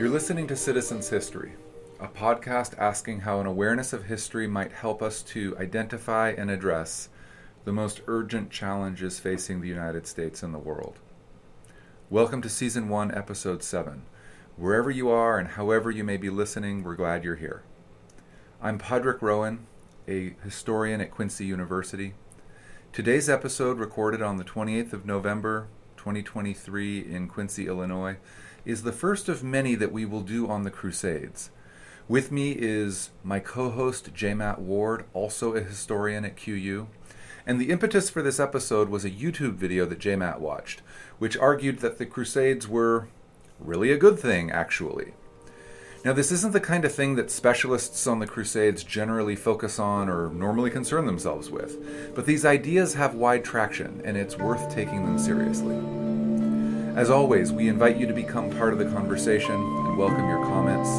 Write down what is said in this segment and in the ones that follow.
You're listening to Citizens History, a podcast asking how an awareness of history might help us to identify and address the most urgent challenges facing the United States and the world. Welcome to Season 1, Episode 7. Wherever you are and however you may be listening, we're glad you're here. I'm Podrick Rowan, a historian at Quincy University. Today's episode, recorded on the 28th of November, 2023, in Quincy, Illinois, is the first of many that we will do on the Crusades. With me is my co host, J. Matt Ward, also a historian at QU. And the impetus for this episode was a YouTube video that J. Matt watched, which argued that the Crusades were really a good thing, actually. Now, this isn't the kind of thing that specialists on the Crusades generally focus on or normally concern themselves with, but these ideas have wide traction, and it's worth taking them seriously. As always, we invite you to become part of the conversation and welcome your comments,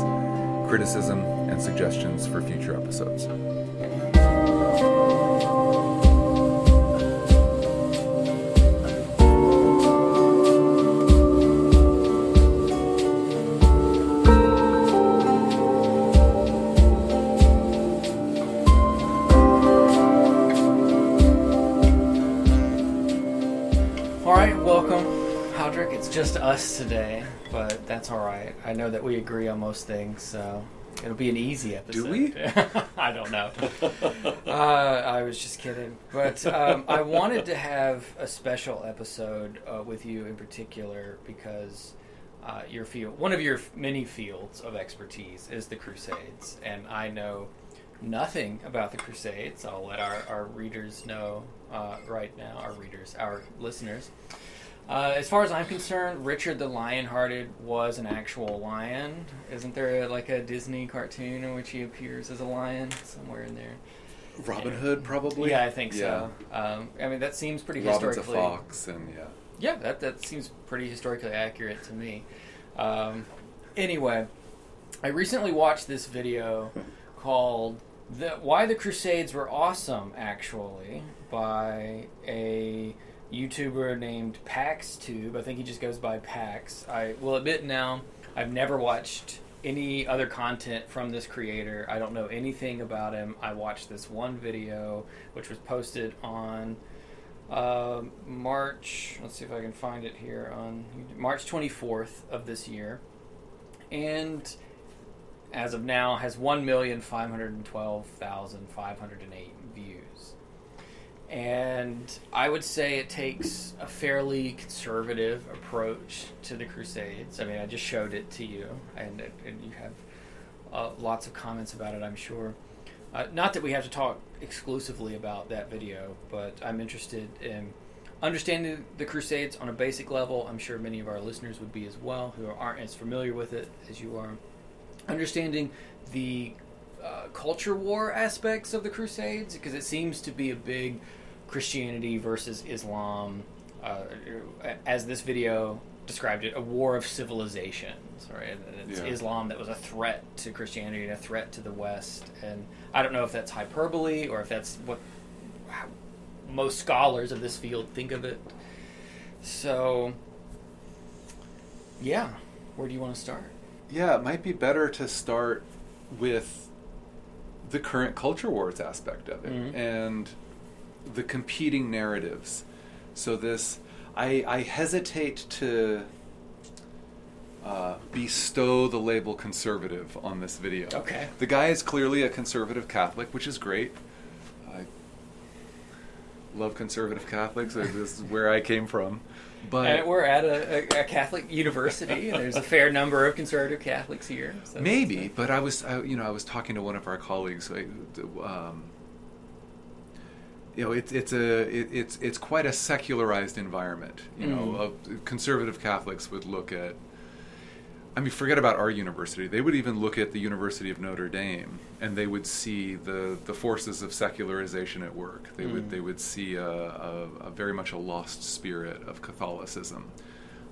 criticism, and suggestions for future episodes. Us today, but that's all right. I know that we agree on most things, so it'll be an easy episode. Do we? I don't know. uh, I was just kidding, but um, I wanted to have a special episode uh, with you in particular because uh, your field, one of your many fields of expertise, is the Crusades, and I know nothing about the Crusades. I'll let our, our readers know uh, right now, our readers, our listeners. Uh, as far as I'm concerned, Richard the Lionhearted was an actual lion. Isn't there like a Disney cartoon in which he appears as a lion somewhere in there? Robin Hood, probably? Yeah, I think so. Um, I mean, that seems pretty Robin's a historically. fox, and yeah. Yeah, that that seems pretty historically accurate to me. Um, anyway, I recently watched this video called "The Why the Crusades Were Awesome." Actually, by a YouTuber named PaxTube. I think he just goes by Pax. I will admit now, I've never watched any other content from this creator. I don't know anything about him. I watched this one video, which was posted on uh, March. Let's see if I can find it here on March 24th of this year, and as of now has 1,512,508 views. And I would say it takes a fairly conservative approach to the Crusades. I mean, I just showed it to you, and, and you have uh, lots of comments about it, I'm sure. Uh, not that we have to talk exclusively about that video, but I'm interested in understanding the Crusades on a basic level. I'm sure many of our listeners would be as well, who aren't as familiar with it as you are. Understanding the uh, culture war aspects of the Crusades, because it seems to be a big Christianity versus Islam, uh, as this video described it, a war of civilizations, right? It's Yeah. Islam that was a threat to Christianity and a threat to the West. And I don't know if that's hyperbole or if that's what most scholars of this field think of it. So, yeah, where do you want to start? Yeah, it might be better to start with the current culture wars aspect of it Mhm. and the competing narratives. So this, I, I hesitate to uh, bestow the label conservative on this video. Okay. The guy is clearly a conservative Catholic, which is great. I love conservative Catholics. This is where I came from. But And we're at a, a, a Catholic university, and there's a fair number of conservative Catholics here. So Maybe, but I was, I, you know, I was talking to one of our colleagues. Um, you know, it's it's a it, it's it's quite a secularized environment. You know, uh, conservative Catholics would look at. I mean, forget about our university. They would even look at the University of Notre Dame, and they would see the, the forces of secularization at work. They would Mm. they would see a, a, a very much a lost spirit of Catholicism,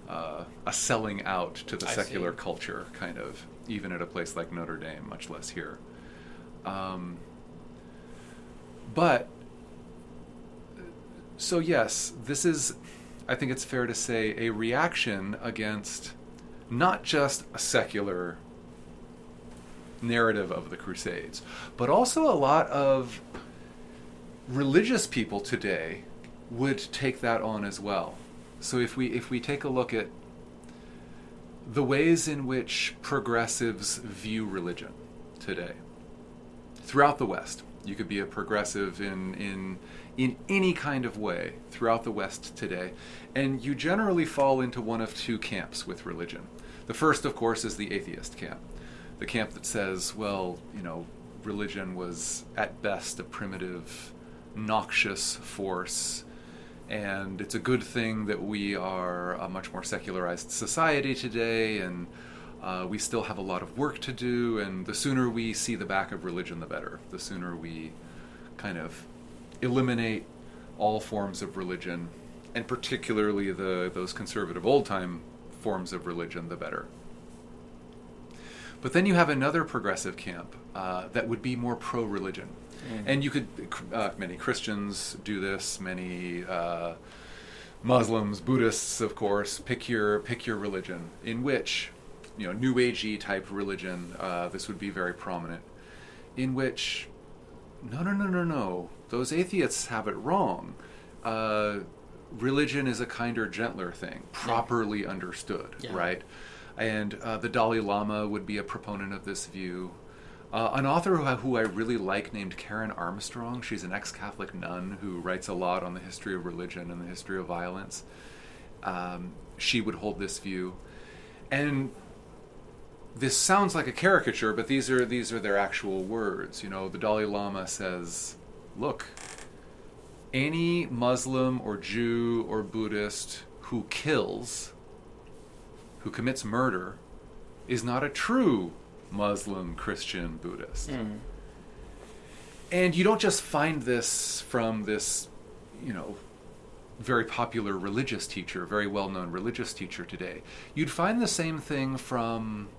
uh, a selling out to the I secular see. culture, kind of, even at a place like Notre Dame, much less here. Um, but so yes, this is, I think it's fair to say, a reaction against not just a secular narrative of the Crusades, but also a lot of religious people today would take that on as well. So if we if we take a look at the ways in which progressives view religion today throughout the West, you could be a progressive in in in any kind of way throughout the West today, and you generally fall into one of two camps with religion. The first, of course, is the atheist camp, the camp that says, well, you know, religion was at best a primitive, noxious force and it's a good thing that we are a much more secularized society today and uh, we still have a lot of work to do and the sooner we see the back of religion the better the sooner we kind of eliminate all forms of religion and particularly the those conservative old time forms of religion the better but then you have another progressive camp uh, that would be more pro religion Mm. And you could, uh, many Christians do this, many uh, Muslims, Buddhists, of course, pick your pick your religion. In which, you know, New Agey type religion, uh, this would be very prominent. In which, no, no, no, no, no, those atheists have it wrong. Uh, religion is a kinder, gentler thing, properly yeah. understood, yeah. right? And uh, the Dalai Lama would be a proponent of this view. Uh, an author who I, who I really like named Karen Armstrong. She's an ex Catholic nun who writes a lot on the history of religion and the history of violence. Um, she would hold this view. And this sounds like a caricature, but these are these are their actual words. You know, the Dalai Lama says, "Look, any Muslim or Jew or Buddhist who kills, who commits murder, is not a true Muslim, Christian, Buddhist. Mm. And you don't just find this from this, you know, very popular religious teacher, very well known religious teacher today. You'd find the same thing from,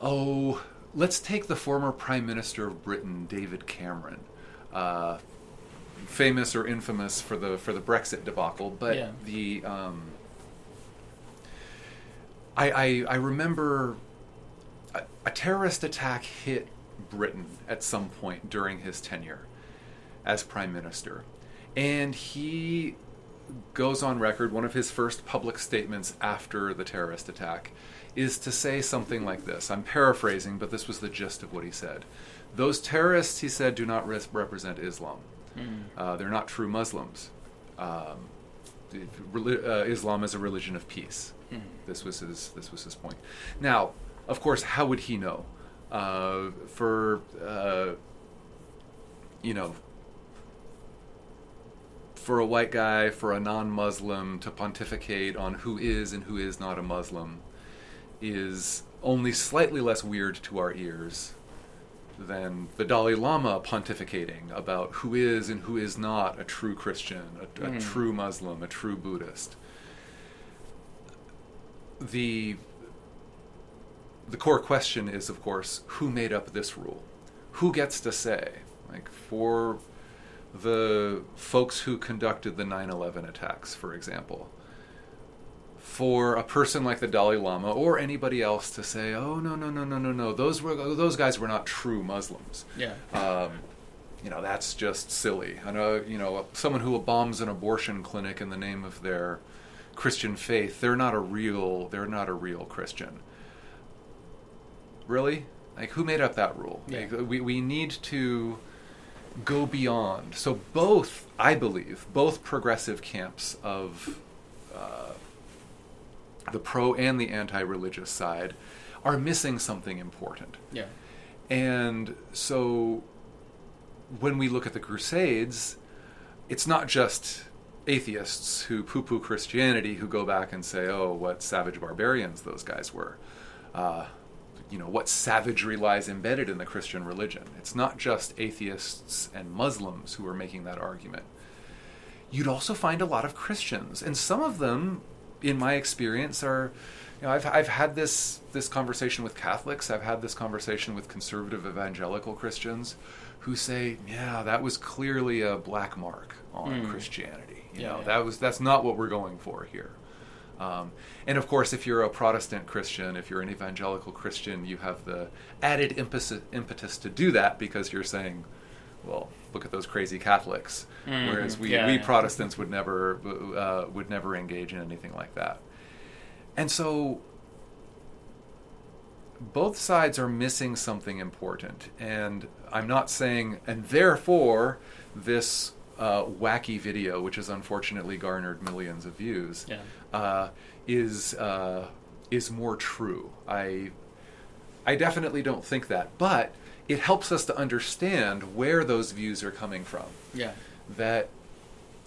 oh, let's take the former Prime Minister of Britain, David Cameron. Uh, famous or infamous for the for the Brexit debacle, but yeah. the um, I, I I remember a, terrorist attack hit Britain at some point during his tenure as prime minister. And he goes on record, one of his first public statements after the terrorist attack is to say something like this. I'm paraphrasing, but this was the gist of what he said. Those terrorists, he said, do not represent Islam. Mm. Uh, they're not true Muslims. Um, uh, Islam is a religion of peace. Mm. This was his. This was his point. Now, of course, how would he know? Uh, for uh, you know, for a white guy, for a non-Muslim to pontificate on who is and who is not a Muslim is only slightly less weird to our ears than the Dalai Lama pontificating about who is and who is not a true Christian, a, a mm. true Muslim, a true Buddhist. The the core question is, of course, who made up this rule? Who gets to say? Like, for the folks who conducted the 9 11 attacks, for example, for a person like the Dalai Lama or anybody else to say, "Oh no, no, no, no, no, no, those were those guys were not true Muslims." Yeah. Um, you know, that's just silly. I know, you know, someone who bombs an abortion clinic in the name of their Christian faith, they're not a real, they're not a real Christian really? Like, who made up that rule? Yeah. Like, we, we need to go beyond. So, both, I believe, both progressive camps of uh, the pro and the anti religious side are missing something important. Yeah. And so, when we look at the Crusades, it's not just atheists who poo poo Christianity who go back and say, oh, what savage barbarians those guys were. Uh, you know what savagery lies embedded in the Christian religion. It's not just atheists and Muslims who are making that argument. You'd also find a lot of Christians, and some of them, in my experience, are. You know, I've I've had this this conversation with Catholics. I've had this conversation with conservative evangelical Christians, who say, "Yeah, that was clearly a black mark on mm. Christianity. You yeah, know, yeah. that was that's not what we're going for here." Um, and of course, if you're a Protestant Christian, if you're an evangelical Christian, you have the added impetus, impetus to do that because you're saying, well, look at those crazy Catholics. Mhm. Whereas we, Yeah, we yeah. Protestants would never uh, would never engage in anything like that. And so both sides are missing something important. And I'm not saying, and therefore, this uh, wacky video, which has unfortunately garnered millions of views, Yeah. uh, is uh, is more true. I I definitely don't think that, but it helps us to understand where those views are coming from. Yeah. That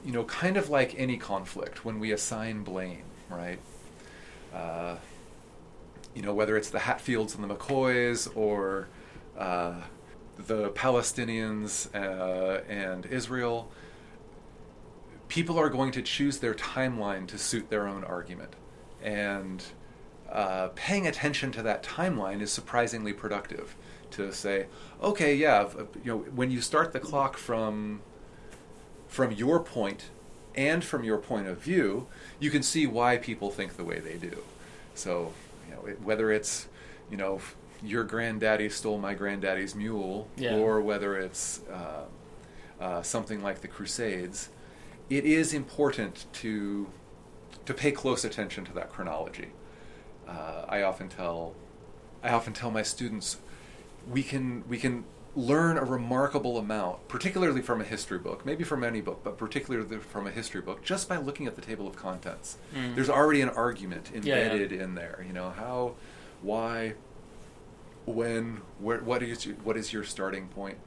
you know, kind of like any conflict, when we assign blame, right? Uh, you know, whether it's the Hatfields and the McCoys or uh, the Palestinians uh, and Israel, people are going to choose their timeline to suit their own argument. And uh, paying attention to that timeline is surprisingly productive to say, okay, yeah, you know, when you start the clock from from your point and from your point of view, you can see why people think the way they do. So, you know, it, whether it's, you know, your granddaddy stole my granddaddy's mule, Yeah. or whether it's uh, uh, something like the Crusades, it is important to to pay close attention to that chronology. Uh, I often tell I often tell my students we can we can learn a remarkable amount, particularly from a history book, maybe from any book, but particularly from a history book, just by looking at the table of contents. Mm. There's already an argument Yeah, yeah. embedded in there. You know how, why, when, where, what is your, what is your starting point? point,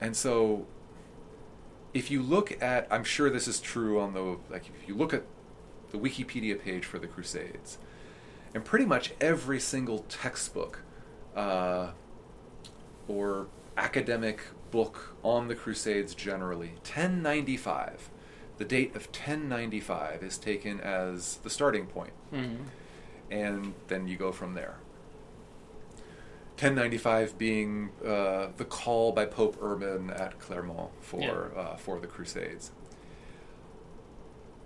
and so. If you look at, I'm sure this is true on the like. If you look at the Wikipedia page for the Crusades, and pretty much every single textbook uh, or academic book on the Crusades generally, 1095, the date of 1095 is taken as the starting point, Mhm. and then you go from there. 1095 being uh, the call by Pope Urban at Clermont for Yeah. uh, for the Crusades.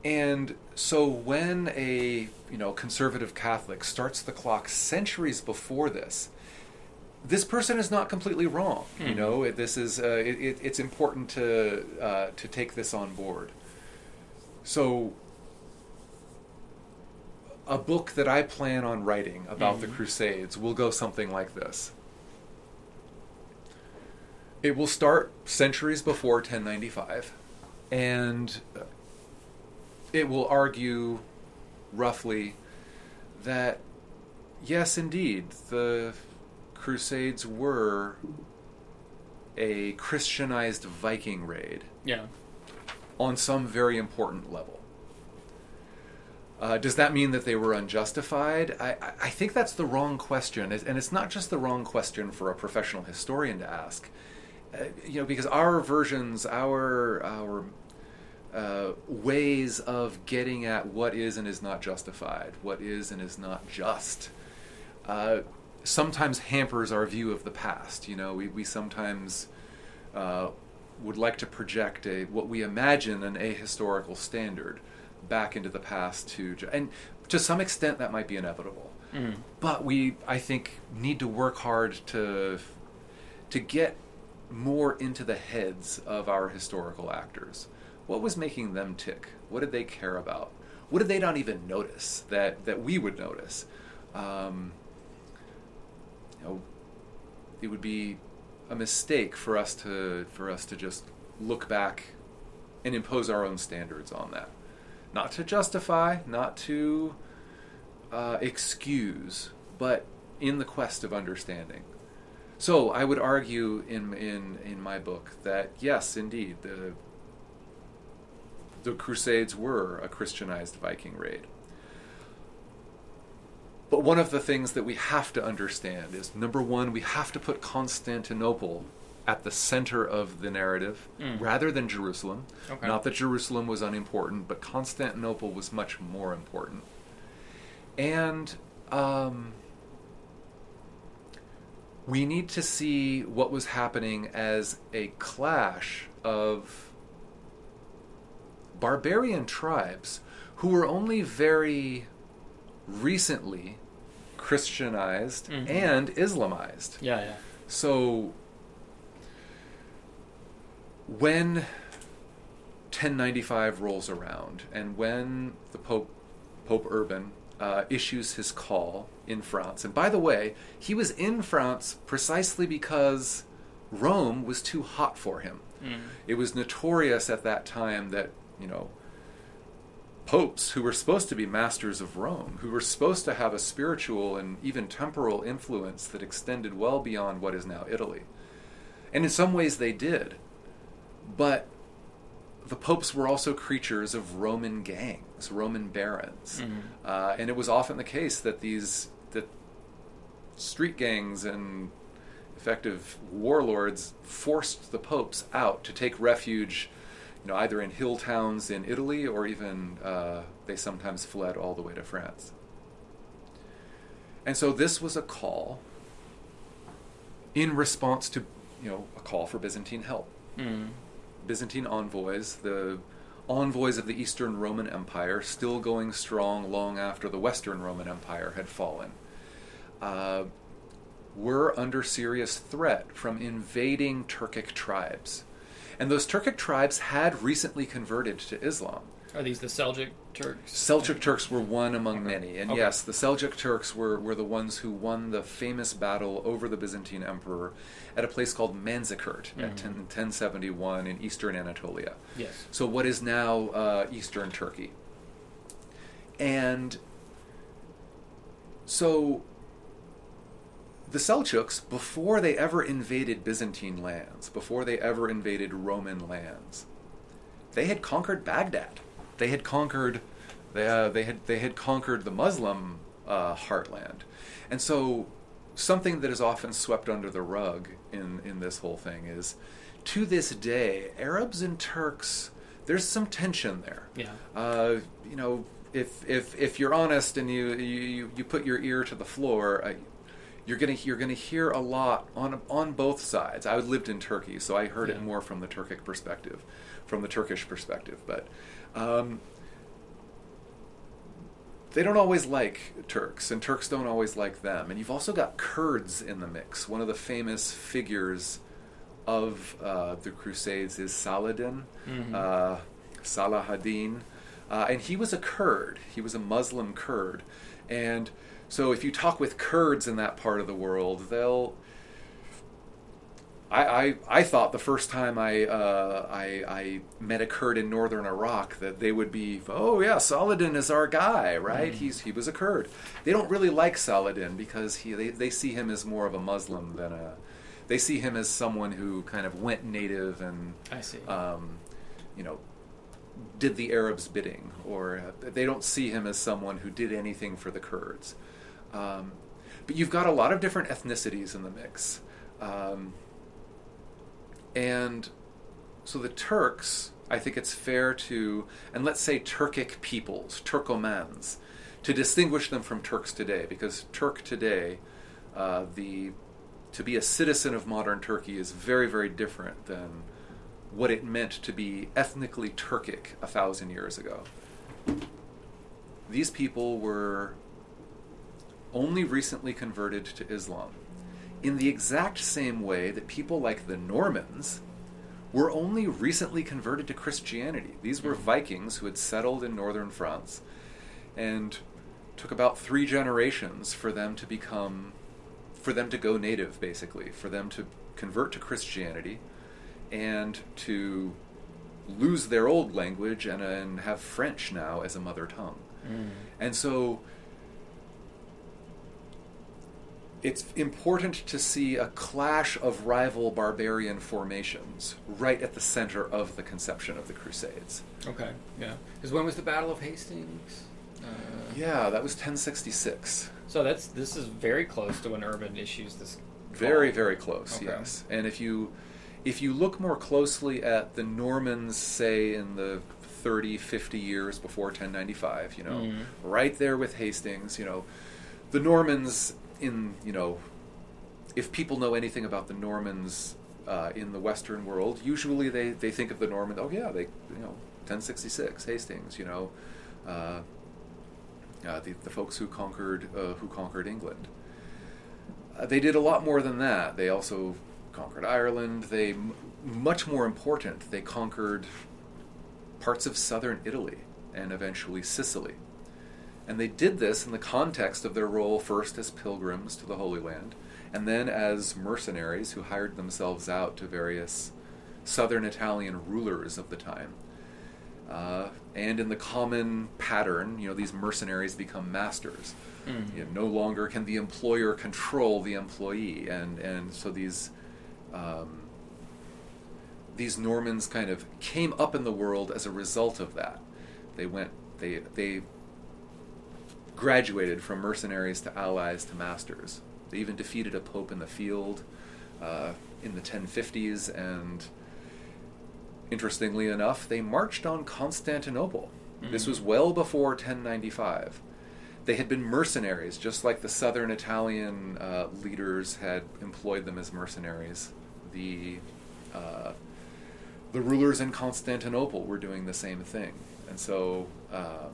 And so when a you know conservative Catholic starts the clock centuries before this, this person is not completely wrong. You Hmm. know, it, this is uh, it, it, it's important to uh, to take this on board. So, a book that I plan on writing about the Mhm. Crusades will go something like this. It will start centuries before 1095, and it will argue roughly that yes, indeed, the Crusades were a Christianized Viking raid Yeah. on some very important level. Uh, does that mean that they were unjustified? I, I- think that's the wrong question, and it's not just the wrong question for a professional historian to ask. Uh, you know, because our versions, our our uh, ways of getting at what is and is not justified, what is and is not just, uh, sometimes hampers our view of the past. You know, we, we sometimes uh, would like to project a what we imagine an ahistorical standard back into the past to, and to some extent that might be inevitable. Mhm. But we, I think, need to work hard to to get more into the heads of our historical actors. What was making them tick? What did they care about? What did they not even notice that that we would notice? Um, know, it would be a mistake for us to for us to just look back and impose our own standards on that. Not to justify, not to uh, excuse, but in the quest of understanding. So I would argue in in in my book that yes, indeed, the the Crusades were a Christianized Viking raid. But one of the things that we have to understand is number one, we have to put Constantinople at the center of the narrative Mm. rather than Jerusalem. Okay. Not that Jerusalem was unimportant, but Constantinople was much more important. And um, we need to see what was happening as a clash of barbarian tribes who were only very recently Christianized Mhm. and Islamized. Yeah, yeah. So when 1095 rolls around and when the Pope, Pope Urban, uh, issues his call in France, and by the way, he was in France precisely because Rome was too hot for him. Mm. It was notorious at that time that, you know, popes who were supposed to be masters of Rome, who were supposed to have a spiritual and even temporal influence that extended well beyond what is now Italy. And in some ways they did. But the popes were also creatures of Roman gangs, Roman barons. Mhm. Uh, and it was often the case that these that street gangs and effective warlords forced the popes out to take refuge, you know, either in hill towns in Italy or even uh, they sometimes fled all the way to France. And so this was a call in response to, you know, a call for Byzantine help. Mm. Byzantine envoys, the envoys of the Eastern Roman Empire, still going strong long after the Western Roman Empire had fallen, uh, were under serious threat from invading Turkic tribes. And those Turkic tribes had recently converted to Islam. Are these the Seljuk Turks? Seljuk Turks were one among Okay. many, and Okay. yes, the Seljuk Turks were, were the ones who won the famous battle over the Byzantine Emperor at a place called Manzikert at Mhm. 10, 1071 in eastern Anatolia. Yes. So what is now uh, eastern Turkey. And so the Seljuks, before they ever invaded Byzantine lands, before they ever invaded Roman lands, they had conquered Baghdad. They had conquered, they, uh, they had they had conquered the Muslim uh, heartland, and so something that is often swept under the rug in in this whole thing is, to this day, Arabs and Turks. There's some tension there. Yeah. Uh, you know, if if if you're honest and you you, you put your ear to the floor, uh, you're gonna you're gonna hear a lot on on both sides. I lived in Turkey, so I heard Yeah. it more from the Turkic perspective, from the Turkish perspective. But um, they don't always like Turks, and Turks don't always like them. And you've also got Kurds in the mix. One of the famous figures of uh, the Crusades is Saladin, Mhm. uh, Salah ad-Din, uh, and he was a Kurd. He was a Muslim Kurd, and so if you talk with Kurds in that part of the world, they'll. I, I, I thought the first time I, uh, I I met a Kurd in northern Iraq that they would be oh yeah Saladin is our guy right Mm. he's he was a Kurd they don't really like Saladin because he they, they see him as more of a Muslim than a they see him as someone who kind of went native and I see. um, you know, did the Arabs' bidding, or they don't see him as someone who did anything for the Kurds. Um, but you've got a lot of different ethnicities in the mix. Um, and so the Turks, I think it's fair to, and let's say Turkic peoples, Turkomans, to distinguish them from Turks today, because Turk today, uh, the to be a citizen of modern Turkey is very, very different than what it meant to be ethnically Turkic a thousand years ago. These people were only recently converted to Islam, in the exact same way that people like the Normans were only recently converted to Christianity. These were Vikings who had settled in northern France and took about three generations for them to become for them to go native basically for them to convert to christianity and to lose their old language and, and have french now as a mother tongue Mm. and so it's important to see a clash of rival barbarian formations right at the center of the conception of the crusades Okay. Yeah. Because when was the Battle of Hastings? Uh, yeah that was 1066 So that's this is very close to when Urban issues this. Very, very close. Okay. Yes, and if you if you look more closely at the Normans, say in the 30, 50 years before 1095, you know, Mhm. right there with Hastings, you know, the Normans in you know, if people know anything about the Normans uh, in the Western world, usually they they think of the Norman. Oh yeah, they you know 1066 Hastings, you know. Uh, uh, the, the folks who conquered uh, who conquered England. Uh, they did a lot more than that. They also conquered Ireland. They, much more important, they conquered parts of southern Italy and eventually Sicily. And they did this in the context of their role first as pilgrims to the Holy Land, and then as mercenaries who hired themselves out to various southern Italian rulers of the time. Uh, and in the common pattern, you know, these mercenaries become masters. Mm. You know, no longer can the employer control the employee, and and so these um, these Normans kind of came up in the world as a result of that. They went they they graduated from mercenaries to allies to masters. They even defeated a pope in the field uh, in the 1050s, and interestingly enough, they marched on Constantinople. This Mhm. was well before 1095. They had been mercenaries, just like the southern Italian uh, leaders had employed them as mercenaries. The uh, the rulers in Constantinople were doing the same thing, and so um,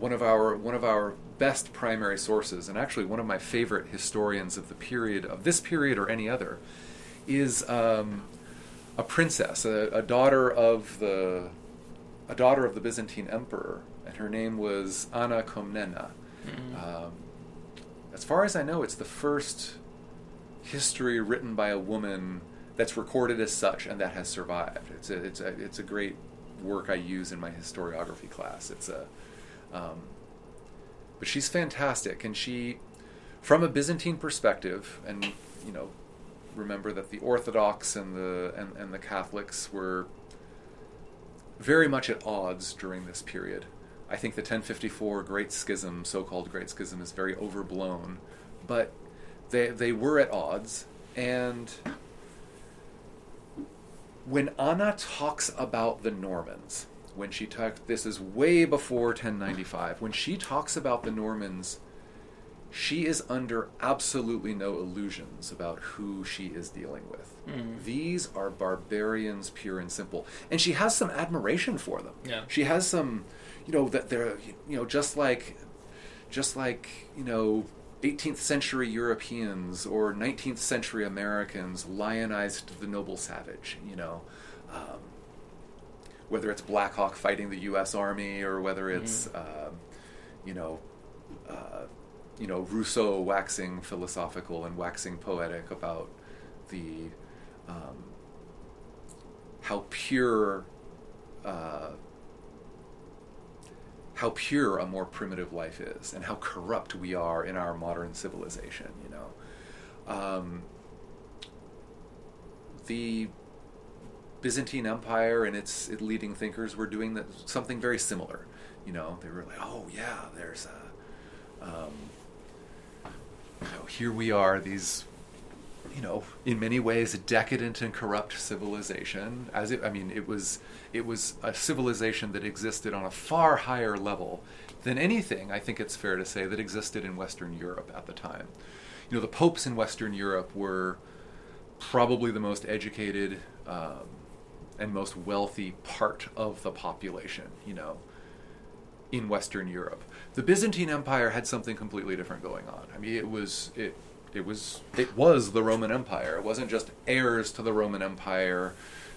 one of our one of our best primary sources, and actually one of my favorite historians of the period of this period or any other, is um, a princess, a, a daughter of the a daughter of the Byzantine emperor, and her name was Anna Komnena. Mhm. Um, as far as I know, it's the first history written by a woman that's recorded as such and that has survived. It's a, it's a, it's a great work I use in my historiography class. It's a, um, but she's fantastic, and she, from a Byzantine perspective, and you know, remember that the Orthodox and the and, and the Catholics were very much at odds during this period. I think the 1054 Great Schism, so-called Great Schism, is very overblown, but they they were at odds, and when Anna talks about the Normans, when she talks, this is way before 1095. When she talks about the Normans, she is under absolutely no illusions about who she is dealing with. Mm. These are barbarians, pure and simple, and she has some admiration for them. Yeah. She has some, you know, that they're, you know, just like, just like, you know, 18th century Europeans or 19th century Americans lionized the noble savage. You know, um, whether it's Black Hawk fighting the U.S. Army or whether it's, um, you know. Uh, you know, Rousseau waxing philosophical and waxing poetic about the um, how pure uh, how pure a more primitive life is and how corrupt we are in our modern civilization. You know, um, the Byzantine Empire and its, leading thinkers were doing that, something very similar. You know, they were like, oh yeah, there's a um, know, here we are, these, you know, in many ways, decadent and corrupt civilization. As it, I mean, it was, it was a civilization that existed on a far higher level than anything. I think it's fair to say that existed in Western Europe at the time. You know, the popes in Western Europe were probably the most educated um, and most wealthy part of the population. You know, in Western Europe. The Byzantine Empire had something completely different going on. I mean, it was it it was it was the Roman Empire. It wasn't just heirs to the Roman Empire,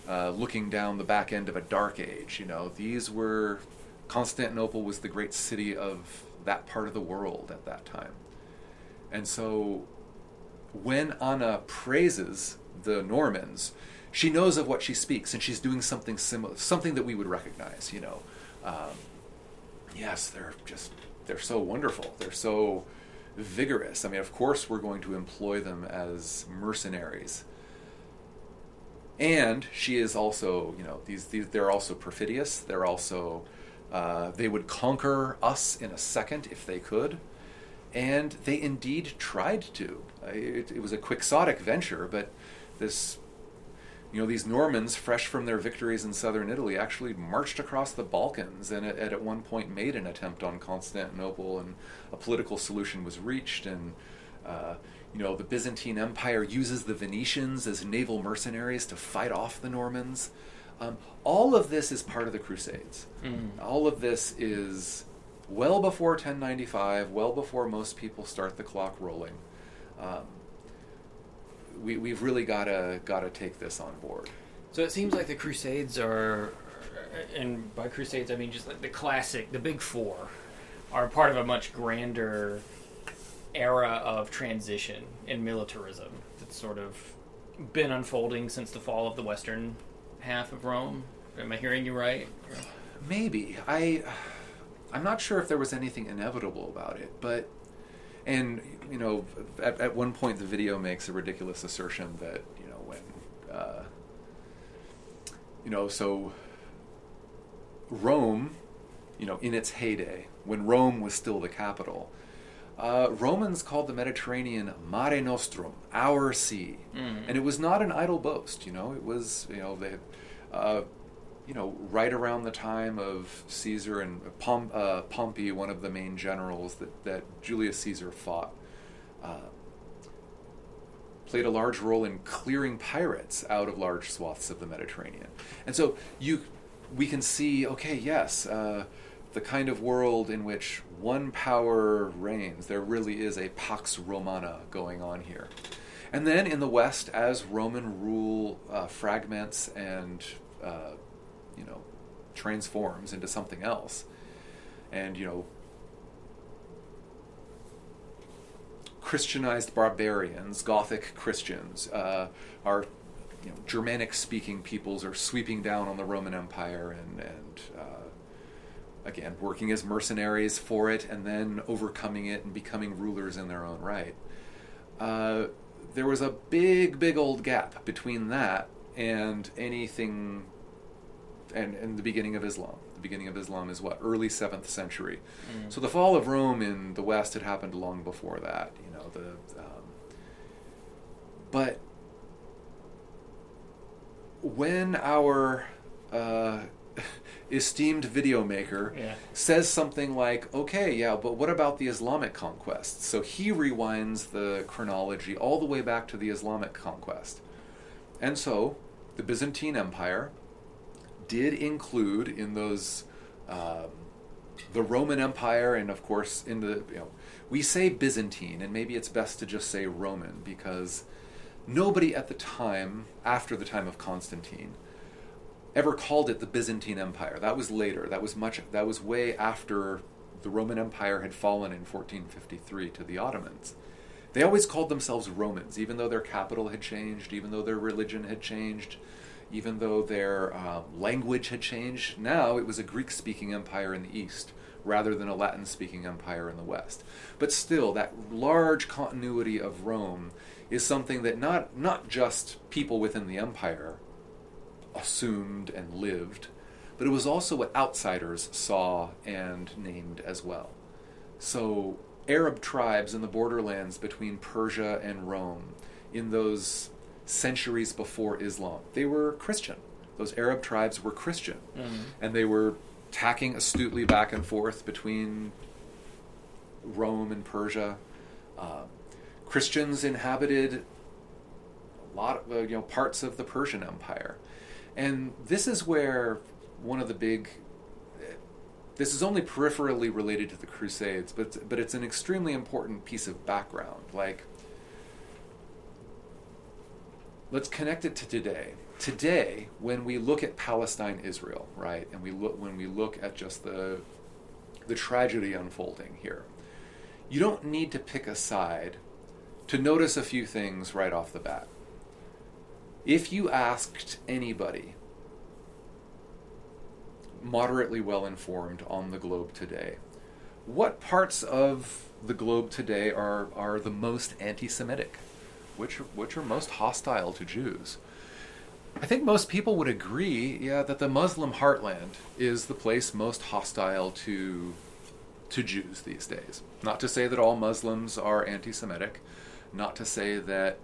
uh, looking down the back end of a dark age. You know, these were Constantinople was the great city of that part of the world at that time, and so when Anna praises the Normans, she knows of what she speaks, and she's doing something similar, something that we would recognize. You know. Um, yes, they're just they're so wonderful. They're so vigorous. I mean, of course, we're going to employ them as mercenaries. And she is also, you know, these, these they're also perfidious. They're also uh, they would conquer us in a second if they could, and they indeed tried to. It, it was a quixotic venture, but this you know, these Normans, fresh from their victories in southern Italy, actually marched across the Balkans and at, at one point made an attempt on Constantinople, and a political solution was reached. And, uh, you know, the Byzantine Empire uses the Venetians as naval mercenaries to fight off the Normans. Um, all of this is part of the Crusades. Mm. All of this is well before 1095, well before most people start the clock rolling. Um, we, we've really got to got to take this on board. So it seems like the Crusades are, and by Crusades I mean just like the classic, the big four, are part of a much grander era of transition in militarism that's sort of been unfolding since the fall of the western half of Rome. Am I hearing you right? Maybe I, I'm not sure if there was anything inevitable about it, but, and you know, at, at one point the video makes a ridiculous assertion that you know when, uh, you know, so Rome, you know, in its heyday, when Rome was still the capital, uh, Romans called the Mediterranean Mare Nostrum, our sea, Mm. and it was not an idle boast. You know, it was you know they, uh, you know, right around the time of Caesar and Pom- uh, Pompey, one of the main generals that that Julius Caesar fought. Uh, played a large role in clearing pirates out of large swaths of the Mediterranean. And so you, we can see, okay, yes, uh, the kind of world in which one power reigns. There really is a pax romana going on here. And then in the West, as Roman rule uh, fragments and, uh, transforms into something else, and, you know, Christianized barbarians, Gothic Christians, uh, are you know, Germanic-speaking peoples are sweeping down on the Roman Empire and and uh, again working as mercenaries for it, and then overcoming it and becoming rulers in their own right. Uh, there was a big, big old gap between that and anything, and and the beginning of Islam. The beginning of Islam is what early seventh century. Mm. So the fall of Rome in the West had happened long before that, you know. The um, but when our uh, esteemed video maker Yeah. says something like, "Okay, yeah, but what about the Islamic conquest?" So he rewinds the chronology all the way back to the Islamic conquest, and so the Byzantine Empire did include in those um, the Roman Empire, and of course in the you know we say Byzantine, and maybe it's best to just say Roman because nobody at the time, after the time of Constantine, ever called it the Byzantine Empire. That was later. That was much. That was way after the Roman Empire had fallen in 1453 to the Ottomans. They always called themselves Romans, even though their capital had changed, even though their religion had changed, even though their uh, language had changed. Now it was a Greek speaking empire in the east rather than a Latin speaking empire in the west. But still, that large continuity of Rome is something that not, not just people within the empire assumed and lived, but it was also what outsiders saw and named as well. So, Arab tribes in the borderlands between Persia and Rome in those centuries before Islam, they were Christian. Those Arab tribes were Christian. Mm. And they were tacking astutely back and forth between Rome and Persia. Um, Christians inhabited a lot of uh, you know parts of the Persian Empire, and this is where one of the big. This is only peripherally related to the Crusades, but but it's an extremely important piece of background. Like, let's connect it to today. Today, when we look at Palestine, Israel, right, and we look when we look at just the the tragedy unfolding here, you don't need to pick a side to notice a few things right off the bat. If you asked anybody moderately well informed on the globe today, what parts of the globe today are, are the most anti Semitic? Which, which are most hostile to Jews? I think most people would agree, yeah, that the Muslim heartland is the place most hostile to to Jews these days. Not to say that all Muslims are anti-Semitic, not to say that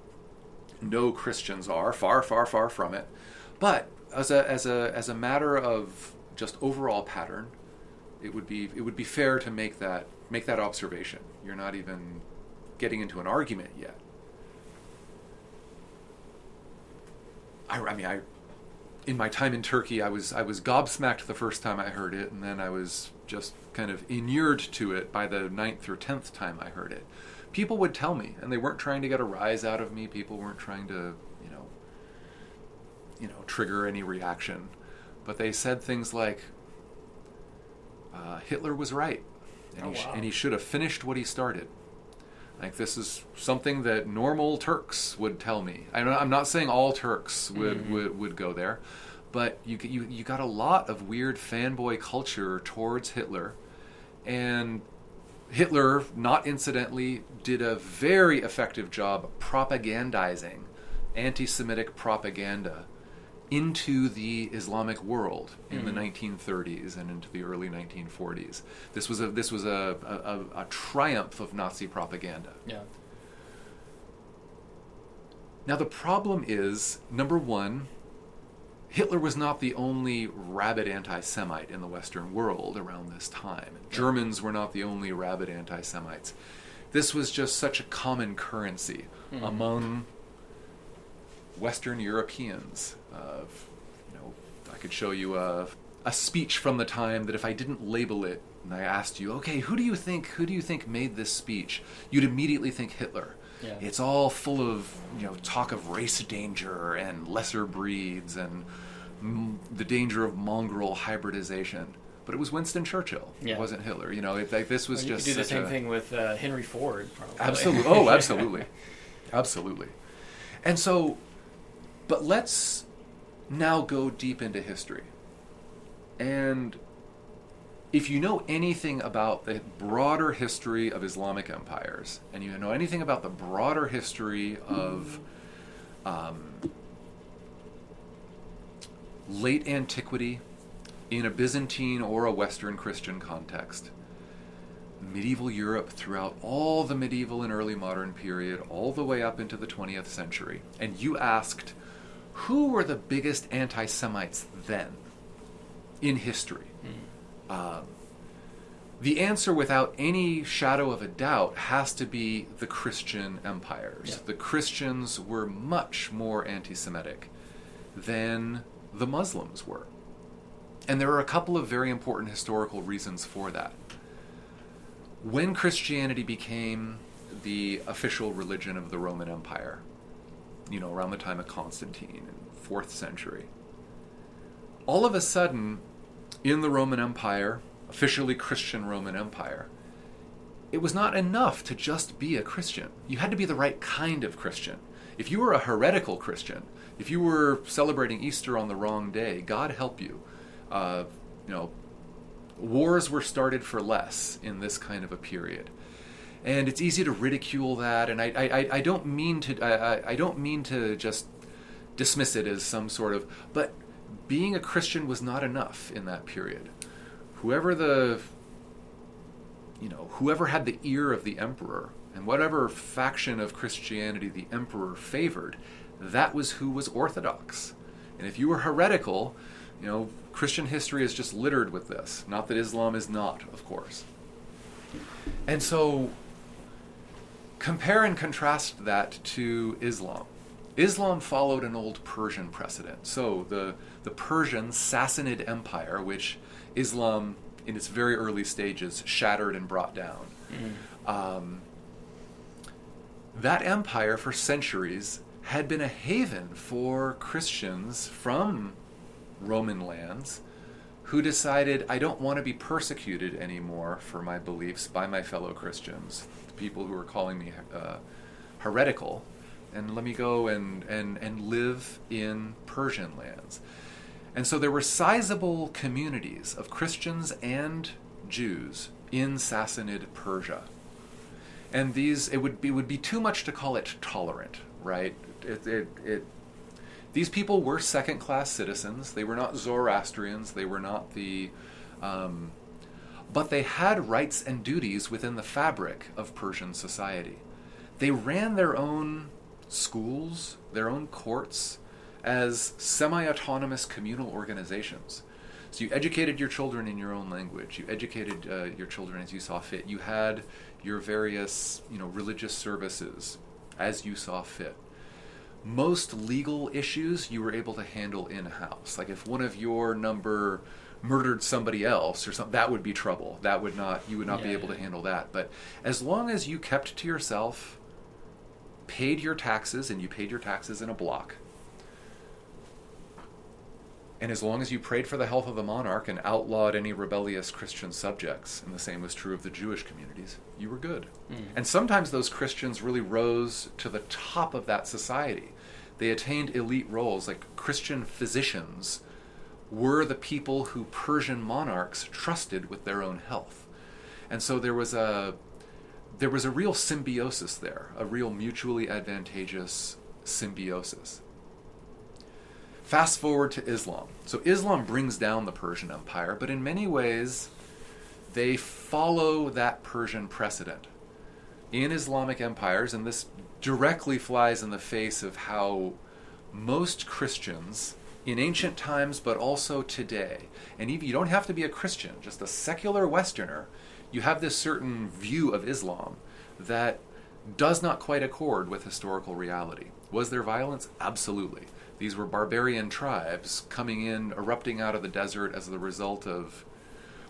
no Christians are, far, far, far from it. But as a as a as a matter of just overall pattern, it would be it would be fair to make that make that observation. You're not even getting into an argument yet. I, I mean, I in my time in Turkey, I was I was gobsmacked the first time I heard it, and then I was just kind of inured to it by the ninth or tenth time I heard it. People would tell me, and they weren't trying to get a rise out of me. People weren't trying to, you know, you know, trigger any reaction, but they said things like, uh, "Hitler was right, and, Oh, he sh- wow. and he should have finished what he started." Like this is something that normal Turks would tell me. I'm not, saying all Turks would, Mhm. would would go there, but you you you got a lot of weird fanboy culture towards Hitler, and Hitler, not incidentally, did a very effective job propagandizing anti-Semitic propaganda into the Islamic world in the Mhm. 1930s and into the early 1940s. This was a this was a, a, a, triumph of Nazi propaganda. Yeah. Now the problem is number one, Hitler was not the only rabid anti-Semite in the Western world around this time. Germans were not the only rabid anti-Semites. This was just such a common currency Mhm. among Western Europeans. Uh, you know, I could show you a, a speech from the time that if I didn't label it and I asked you, okay, who do you think who do you think made this speech? You'd immediately think Hitler. Yeah. It's all full of you know talk of race danger and lesser breeds and mm, the danger of mongrel hybridization. But it was Winston Churchill. Yeah. It wasn't Hitler. You know, it, like this was Well, you just do the same a- thing with uh, Henry Ford. Probably. Absolutely. Oh, absolutely. absolutely. And so, but let's now go deep into history. And if you know anything about the broader history of Islamic empires, and you know anything about the broader history of um, late antiquity in a Byzantine or a Western Christian context, medieval Europe throughout all the medieval and early modern period, all the way up into the 20th century, and you asked, who were the biggest anti Semites then in history? Um, the answer, without any shadow of a doubt, has to be the Christian empires. Yeah. The Christians were much more anti Semitic than the Muslims were. And there are a couple of very important historical reasons for that. When Christianity became the official religion of the Roman Empire, you know, around the time of Constantine in 4th century, all of a sudden, in the Roman Empire, officially Christian Roman Empire, it was not enough to just be a Christian. You had to be the right kind of Christian. If you were a heretical Christian, if you were celebrating Easter on the wrong day, God help you. Uh, you know, wars were started for less in this kind of a period, and it's easy to ridicule that. And I, I, I- don't mean to, I- I don't mean to just dismiss it as some sort of, but being a Christian was not enough in that period. Whoever the, you know, whoever had the ear of the emperor and whatever faction of Christianity the emperor favored, that was who was orthodox. And if you were heretical, you know, Christian history is just littered with this. Not that Islam is not, of course. And so, compare and contrast that to Islam. Islam followed an old Persian precedent. So, the, the Persian Sassanid Empire, which Islam, in its very early stages, shattered and brought down. Um, that empire, for centuries, had been a haven for Christians from Roman lands who decided, I don't want to be persecuted anymore for my beliefs by my fellow Christians, people who are calling me uh, heretical, and let me go and, and, and live in Persian lands. And so there were sizable communities of Christians and Jews in Sassanid Persia. And these, it would be, would be too much to call it tolerant, right? It, it, it, these people were second class citizens. They were not Zoroastrians. They were not the. Um, but they had rights and duties within the fabric of Persian society. They ran their own schools, their own courts, as semi autonomous communal organizations. So you educated your children in your own language. You educated uh, your children as you saw fit. You had your various, you know, religious services as you saw fit. most legal issues you were able to handle in house. Like if one of your number murdered somebody else or something, that would be trouble. That would not you would not be able yeah. to handle that. But as long as you kept to yourself, paid your taxes, and you paid your taxes in a block. And as long as you prayed for the health of the monarch and outlawed any rebellious Christian subjects, and the same was true of the Jewish communities, you were good. Mm. And sometimes those Christians really rose to the top of that society. They attained elite roles, like Christian physicians were the people who Persian monarchs trusted with their own health. And so there was a there was a real symbiosis there, a real mutually advantageous symbiosis. Fast forward to Islam. So Islam brings down the Persian Empire, but in many ways they follow that Persian precedent. In Islamic empires, and this directly flies in the face of how most Christians in ancient times, but also today, and even you don't have to be a Christian, just a secular Westerner, you have this certain view of Islam that does not quite accord with historical reality. Was there violence? Absolutely. These were barbarian tribes coming in, erupting out of the desert as the result of,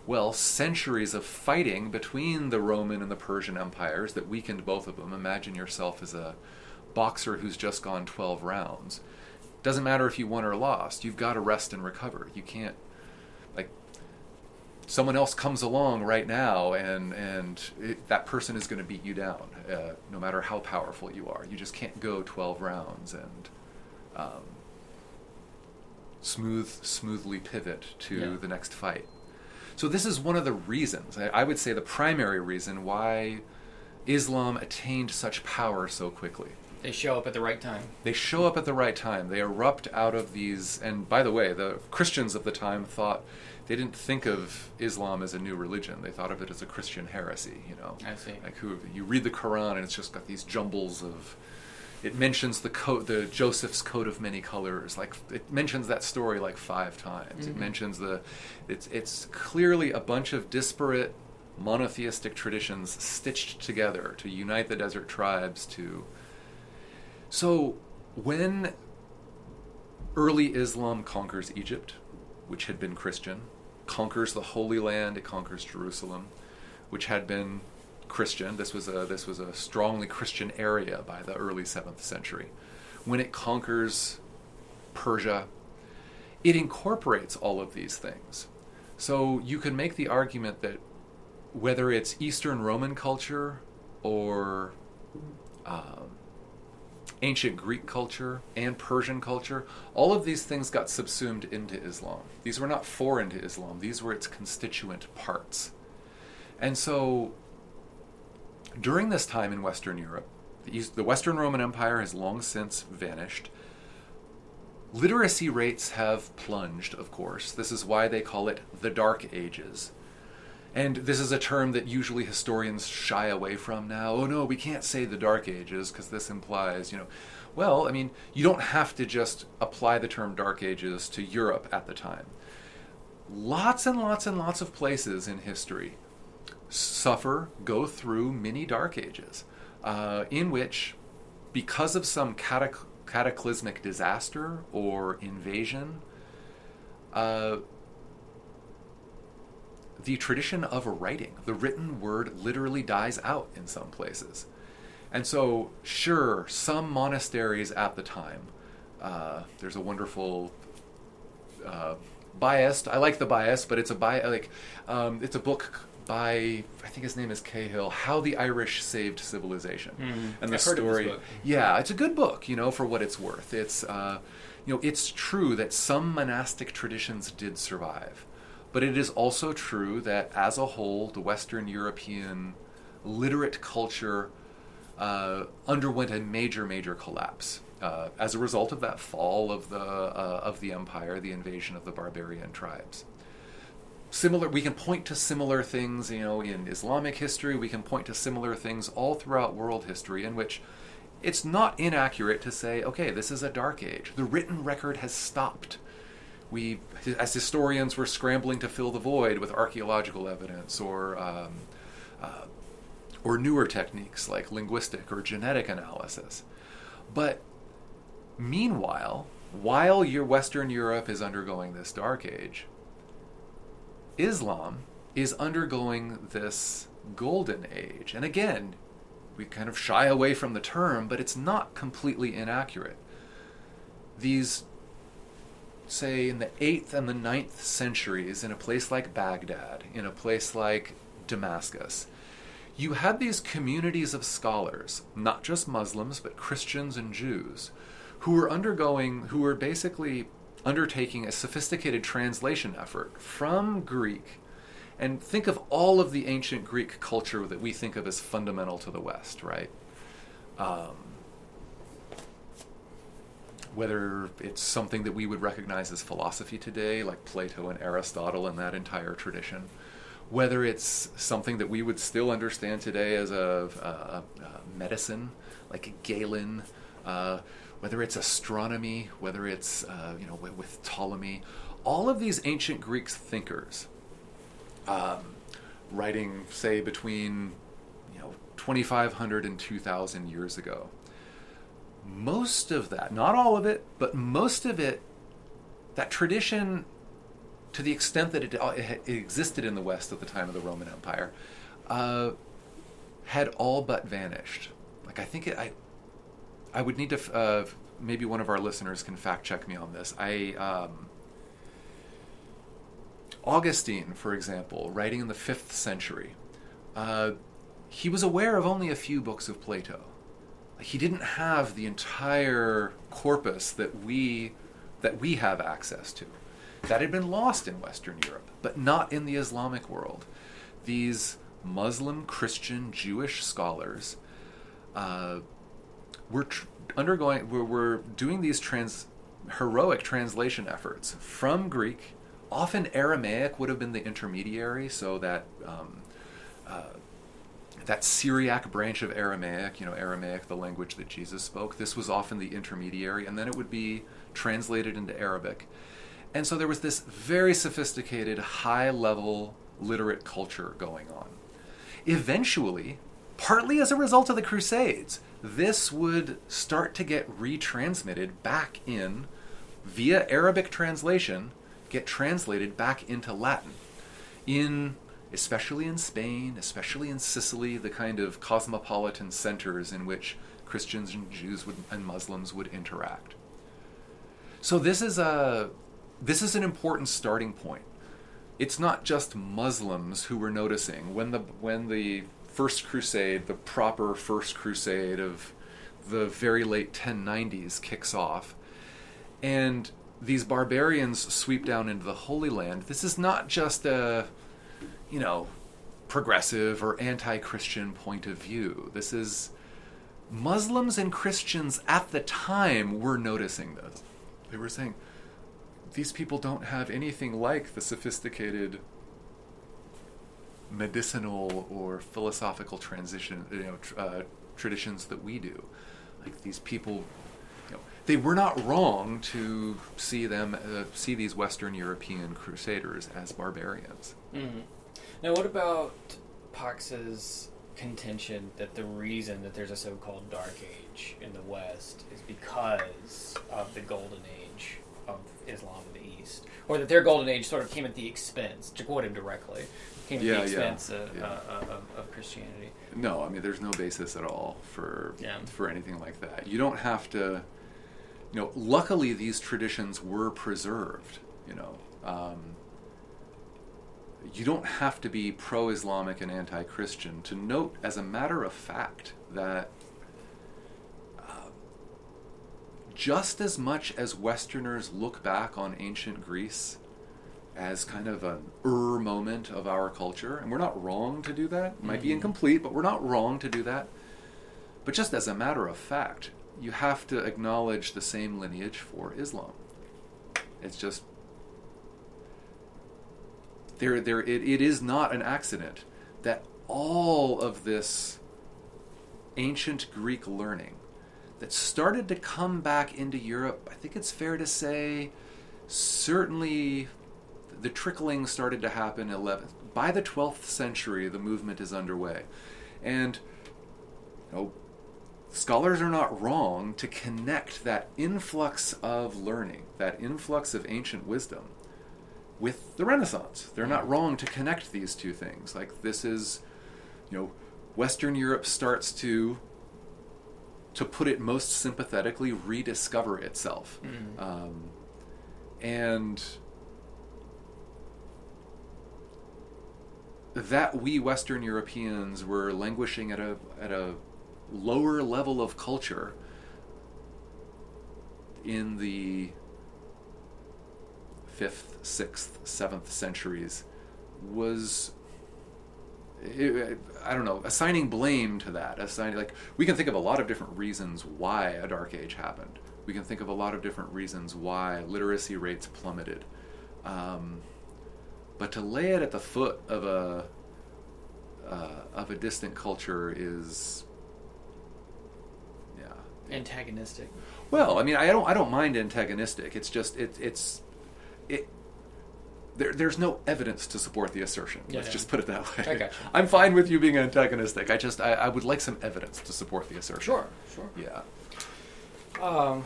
well, centuries of fighting between the Roman and the Persian empires that weakened both of them. Imagine yourself as a boxer who's just gone 12 rounds. Doesn't matter if you won or lost, you've got to rest and recover. You can't, like, someone else comes along right now and and it, that person is going to beat you down uh, no matter how powerful you are you just can't go 12 rounds and um, smooth smoothly pivot to Yeah. the next fight so this is one of the reasons I, I would say the primary reason why islam attained such power so quickly They show up at the right time. they show up at the right time. They erupt out of these. And by the way, the Christians of the time thought they didn't think of Islam as a new religion. They thought of it as a Christian heresy. You know, I see. Like who you read the Quran and it's just got these jumbles of. It mentions the coat, the Joseph's coat of many colors. Like it mentions that story like five times. It Mhm. mentions the. It's it's clearly a bunch of disparate monotheistic traditions stitched together to unite the desert tribes to so, when early Islam conquers Egypt, which had been Christian, conquers the Holy Land, it conquers Jerusalem, which had been Christian. This was a this was a strongly Christian area by the early 7th century. When it conquers Persia, it incorporates all of these things. So you can make the argument that whether it's Eastern Roman culture or um, ancient Greek culture and Persian culture, all of these things got subsumed into Islam. These were not foreign to Islam, these were its constituent parts. And so, during this time in Western Europe, the, Western Roman Empire has long since vanished. Literacy rates have plunged, of course. This is why they call it the Dark Ages. And this is a term that usually historians shy away from now. Oh no, we can't say the Dark Ages because this implies, you know. Well, I mean, you don't have to just apply the term Dark Ages to Europe at the time. Lots and lots and lots of places in history suffer, go through many Dark Ages, uh, in which, because of some catac- cataclysmic disaster or invasion, uh, the tradition of writing, the written word, literally dies out in some places. And so, sure, some monasteries at the time, uh, there's a wonderful uh, biased. I like the bias, but it's a bi- like um, it's a book by I think his name is Cahill, How the Irish Saved Civilization, Mhm. and the I've heard of this story. book. Yeah, it's a good book, you know, for what it's worth. It's uh, you know, it's true that some monastic traditions did survive, but it is also true that as a whole, the Western European literate culture uh, underwent a major, major collapse uh, as a result of that fall of the uh, of the empire, the invasion of the barbarian tribes. Similar, we can point to similar things, you know, in Islamic history. We can point to similar things all throughout world history, in which it's not inaccurate to say, okay, this is a dark age. The written record has stopped. We, as historians, we're scrambling to fill the void with archaeological evidence or um, uh, or newer techniques like linguistic or genetic analysis. But Meanwhile, while your Western Europe is undergoing this dark age, Islam is undergoing this golden age. And again, we kind of shy away from the term, but it's not completely inaccurate. These, say, in the 8th and the 9th centuries, in a place like Baghdad, in a place like Damascus, you had these communities of scholars, not just Muslims, but Christians and Jews, who were undergoing, who were basically undertaking a sophisticated translation effort from Greek and think of all of the ancient Greek culture that we think of as fundamental to the West, right? Um, whether it's something that we would recognize as philosophy today, like Plato and Aristotle and that entire tradition, whether it's something that we would still understand today as a, a, a medicine, like Galen, uh, whether it's astronomy, whether it's uh, you know with, with Ptolemy, all of these ancient Greek thinkers um, writing, say, between you know 2,500 and 2,000 years ago. Most of that, not all of it, but most of it, that tradition, to the extent that it, it existed in the West at the time of the Roman Empire, uh, had all but vanished. Like I think it, I, I would need to. Uh, maybe one of our listeners can fact check me on this. I um, Augustine, for example, writing in the fifth century, uh, he was aware of only a few books of Plato. He didn't have the entire corpus that we that we have access to. That had been lost in Western Europe, but not in the Islamic world. These Muslim, Christian, Jewish scholars uh, were tr- undergoing, were, were doing these trans, heroic translation efforts from Greek often Aramaic would have been the intermediary, so that um, uh, that Syriac branch of Aramaic, you know, Aramaic, the language that Jesus spoke, this was often the intermediary, and then it would be translated into Arabic. And so there was this very sophisticated, high level literate culture going on. Eventually, partly as a result of the Crusades, this would start to get retransmitted back in via Arabic translation get translated back into Latin. In especially in Spain, especially in Sicily, the kind of cosmopolitan centers in which Christians and Jews would, and Muslims would interact. So this is a this is an important starting point. It's not just Muslims who were noticing when the when the first crusade, the proper first crusade of the very late 1090s kicks off. And these barbarians sweep down into the Holy Land, this is not just a, you know, progressive or anti Christian point of view. This is. Muslims and Christians at the time were noticing this. They were saying, these people don't have anything like the sophisticated medicinal or philosophical transition, you know, uh, traditions that we do. Like these people they were not wrong to see them uh, see these Western European crusaders as barbarians. Mm-hmm. Now, what about Pax's contention that the reason that there's a so-called Dark Age in the West is because of the Golden Age of Islam in the East, or that their Golden Age sort of came at the expense, to quote him directly, came at Yeah, the yeah, expense of, yeah. uh, of, of Christianity. No, I mean there's no basis at all for Yeah. for anything like that. You don't have to. You know, luckily these traditions were preserved. You know, um, you don't have to be pro-Islamic and anti-Christian to note, as a matter of fact, that uh, just as much as Westerners look back on ancient Greece as kind of an er moment of our culture, and we're not wrong to do that. It might be Mhm. incomplete, but we're not wrong to do that. But just as a matter of fact, you have to acknowledge the same lineage for Islam. It's just there there it, it is not an accident that all of this ancient Greek learning that started to come back into Europe, I think it's fair to say certainly the trickling started to happen 11th by the 12th century the movement is underway. And you know scholars are not wrong to connect that influx of learning, that influx of ancient wisdom, with the Renaissance. They're not wrong to connect these two things. Like this is, you know, Western Europe starts to, to put it most sympathetically, rediscover itself, Mm. um, and that we Western Europeans were languishing at a at a lower level of culture in the fifth, sixth, seventh centuries was it, I don't know assigning blame to that assigning like we can think of a lot of different reasons why a dark age happened we can think of a lot of different reasons why literacy rates plummeted um, but to lay it at the foot of a uh, of a distant culture is yeah Antagonistic. well, I mean, I don't, I don't mind antagonistic. It's just, it, it's, it. There, there's no evidence to support the assertion. Yeah, Let's yeah. just put it that way. I. I'm fine with you being antagonistic. I just, I, I would like some evidence to support the assertion. Sure, sure. Yeah. Um,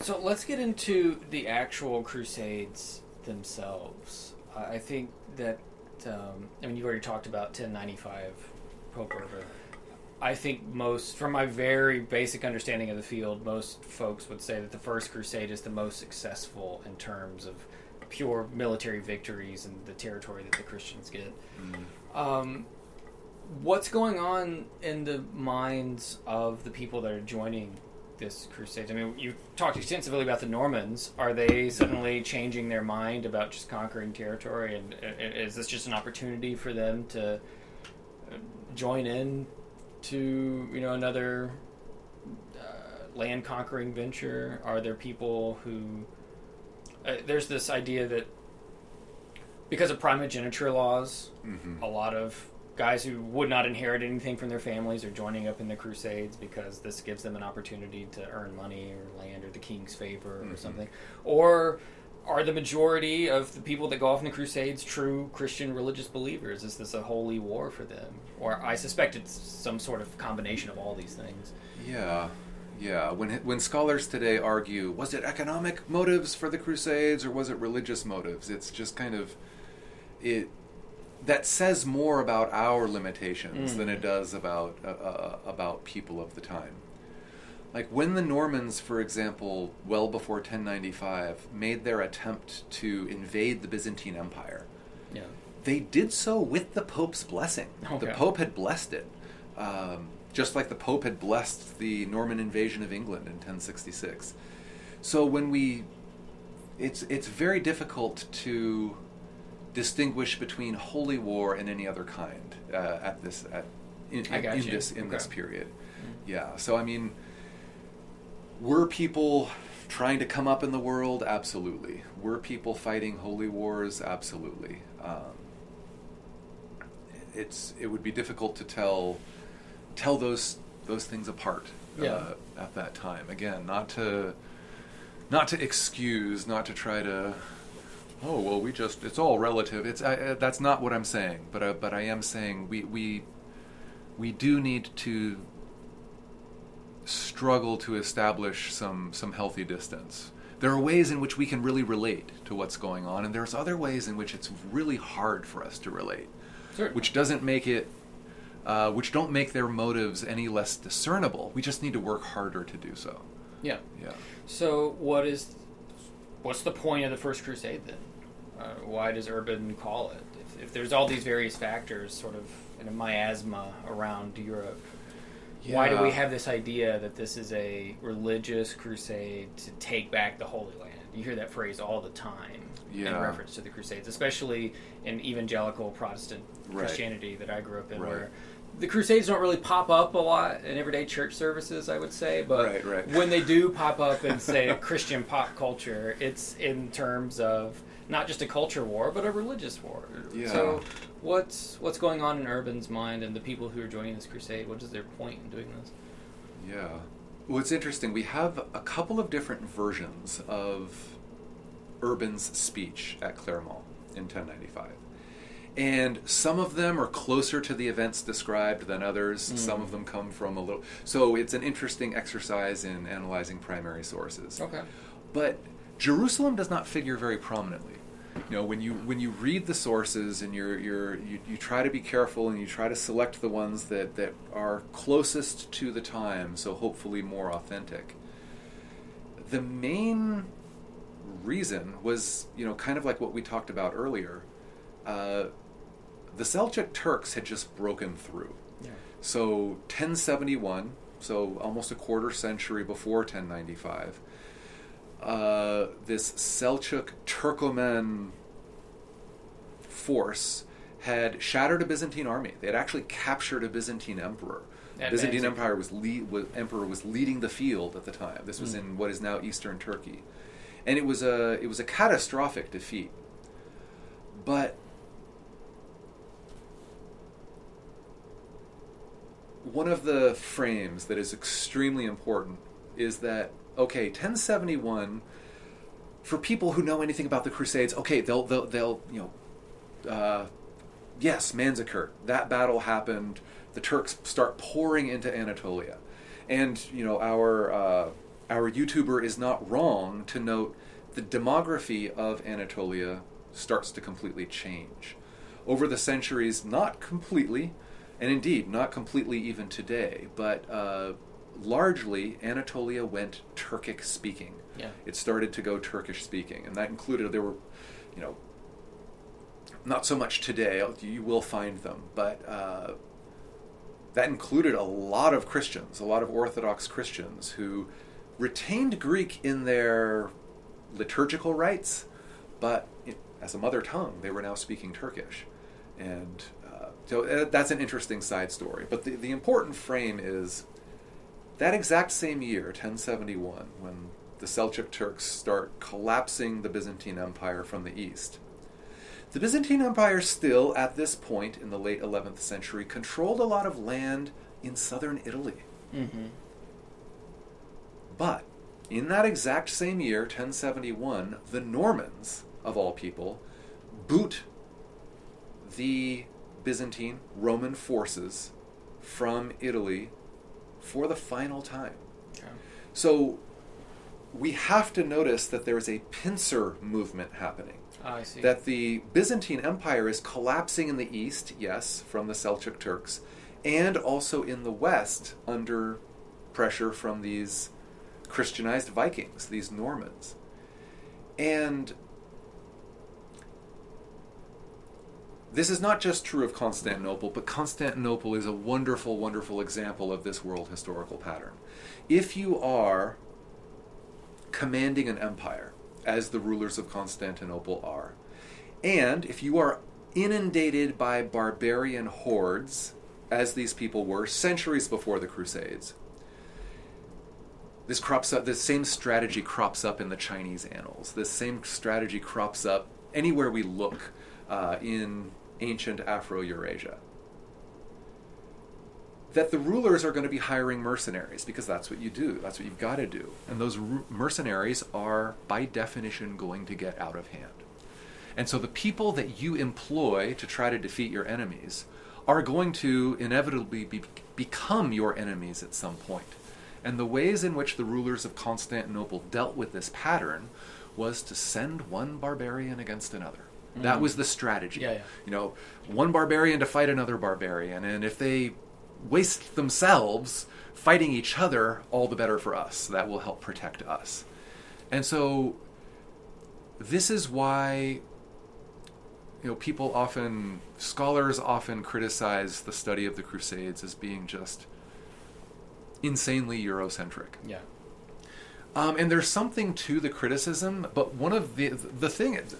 so let's get into the actual Crusades themselves. I I think that um, I mean you already talked about 1095 Pope Urban. I think most, from my very basic understanding of the field, most folks would say that the First Crusade is the most successful in terms of pure military victories and the territory that the Christians get. Um, what's going on in the minds of the people that are joining this crusade? I mean, you talked extensively about the Normans. Are they suddenly changing their mind about just conquering territory, and is this just an opportunity for them to uh, join in to you know another uh, land conquering venture? Are there people who uh, there's this idea that because of primogeniture laws, Mm-hmm. a lot of guys who would not inherit anything from their families are joining up in the crusades because this gives them an opportunity to earn money or land or the king's favor or Mhm. something. Or are the majority of the people that go off in the crusades true christian religious believers? Is this a holy war for them? Or i suspect it's some sort of combination of all these things. Yeah, yeah. When when scholars today argue, was it economic motives for the Crusades or was it religious motives? It's just kind of it that says more about our limitations Mm. than it does about uh, uh, about people of the time. Like when the Normans, for example, well before 1095, made their attempt to invade the Byzantine Empire, yeah they did so with the Pope's blessing. The Pope had blessed it, um, just like the Pope had blessed the Norman invasion of England in 1066. So when we, it's it's very difficult to distinguish between holy war and any other kind uh, at this at in, I got in this in this Okay. period. Yeah. So I mean, were people trying to come up in the world? Absolutely. Were people fighting holy wars? Absolutely. Um, it's it would be difficult to tell tell those those things apart Yeah. uh, at that time. Again, not to not to excuse, not to try to. Oh well, we just it's all relative. It's I, uh, that's not what I'm saying, but uh, but I am saying we we we do need to struggle to establish some some healthy distance. There are ways in which we can really relate to what's going on, and there's other ways in which it's really hard for us to relate, Certainly. which doesn't make it, uh, which don't make their motives any less discernible. We just need to work harder to do so. yeah Yeah. So, what is what's the point of the First Crusade then? Uh, why does Urban call it? If, if there's all these various factors, sort of in a miasma around Europe, why do we have this idea that this is a religious crusade to take back the Holy Land? You hear that phrase all the time in reference to the Crusades, especially in evangelical Protestant Right. Christianity that I grew up in, Right. where the Crusades don't really pop up a lot in everyday church services, I would say, but Right, right. when they do pop up in, say, Christian pop culture, it's in terms of not just a culture war, but a religious war. Yeah. So, what's what's going on in Urban's mind and the people who are joining this crusade? What is their point in doing this? Yeah. Well, it's interesting. We have a couple of different versions of Urban's speech at Clermont in 1095. And some of them are closer to the events described than others. Some of them come from a little. So it's an interesting exercise in analyzing primary sources. Okay. But Jerusalem does not figure very prominently. You know, when you when you read the sources and you're, you're you, you try to be careful and you try to select the ones that, that are closest to the time, so hopefully more authentic. The main reason was, you know, kind of like what we talked about earlier. Uh, the Seljuk Turks had just broken through. Yeah. So 1071, so almost a quarter century before 1095, uh, this Seljuk Turkoman force had shattered a Byzantine army. They had actually captured a Byzantine emperor. The Byzantine. Empire was, lead, was emperor was leading the field at the time. This was Mm. in what is now eastern Turkey, and it was a it was a catastrophic defeat. But one of the frames that is extremely important is that okay 1071 for people who know anything about the crusades okay they'll they'll, they'll you know uh, yes manzikert that battle happened the turks start pouring into anatolia. And you know our uh, our youtuber is not wrong to note the demography of anatolia starts to completely change. Over the centuries not completely and indeed not completely even today but uh, largely anatolia went turkic speaking Yeah. it started to go turkish speaking and that included there were you know not so much today you will find them but uh, that included a lot of christians a lot of orthodox christians who retained greek in their liturgical rites but it, as a mother tongue they were now speaking turkish and so uh, that's an interesting side story but the, the important frame is that exact same year 1071 when the seljuk turks start collapsing the byzantine empire from the east the Byzantine Empire still, at this point in the late 11th century, controlled a lot of land in southern Italy. Mm-hmm. But in that exact same year, 1071, the Normans, of all people, boot the Byzantine Roman forces from Italy for the final time. Okay. So we have to notice that there is a pincer movement happening. Ah, I see. that the Byzantine Empire is collapsing in the east, yes, from the Seljuk Turks, and also in the west under pressure from these Christianized Vikings, these Normans. And this is not just true of Constantinople, but Constantinople is a wonderful, wonderful example of this world historical pattern. If you are commanding an empire, as the rulers of Constantinople are, and if you are inundated by barbarian hordes, as these people were centuries before the Crusades, this crops up. This same strategy crops up in the Chinese annals. This same strategy crops up anywhere we look uh, in ancient Afro-Eurasia. That the rulers are going to be hiring mercenaries because that's what you do. That's what you've got to do. And those ru- mercenaries are, by definition, going to get out of hand. And so the people that you employ to try to defeat your enemies are going to inevitably be, become your enemies at some point. And the ways in which the rulers of Constantinople dealt with this pattern was to send one barbarian against another. That Mhm. was the strategy. Yeah, yeah. You know, one barbarian to fight another barbarian, and if they waste themselves fighting each other, all the better for us. That will help protect us. And so this is why you know people often scholars often criticize the study of the crusades as being just insanely eurocentric yeah. um, and there's something to the criticism but one of the the thing is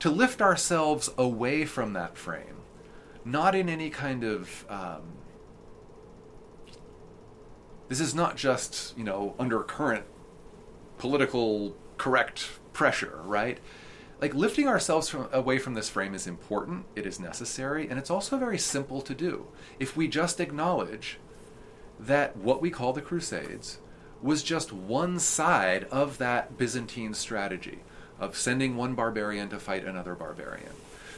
to lift ourselves away from that frame not in any kind of um, this is not just you know under current political correct pressure right? Like lifting ourselves from, away from this frame is important it is necessary and it's also very simple to do. If we just acknowledge that what we call the crusades was just one side of that byzantine strategy of sending one barbarian to fight another barbarian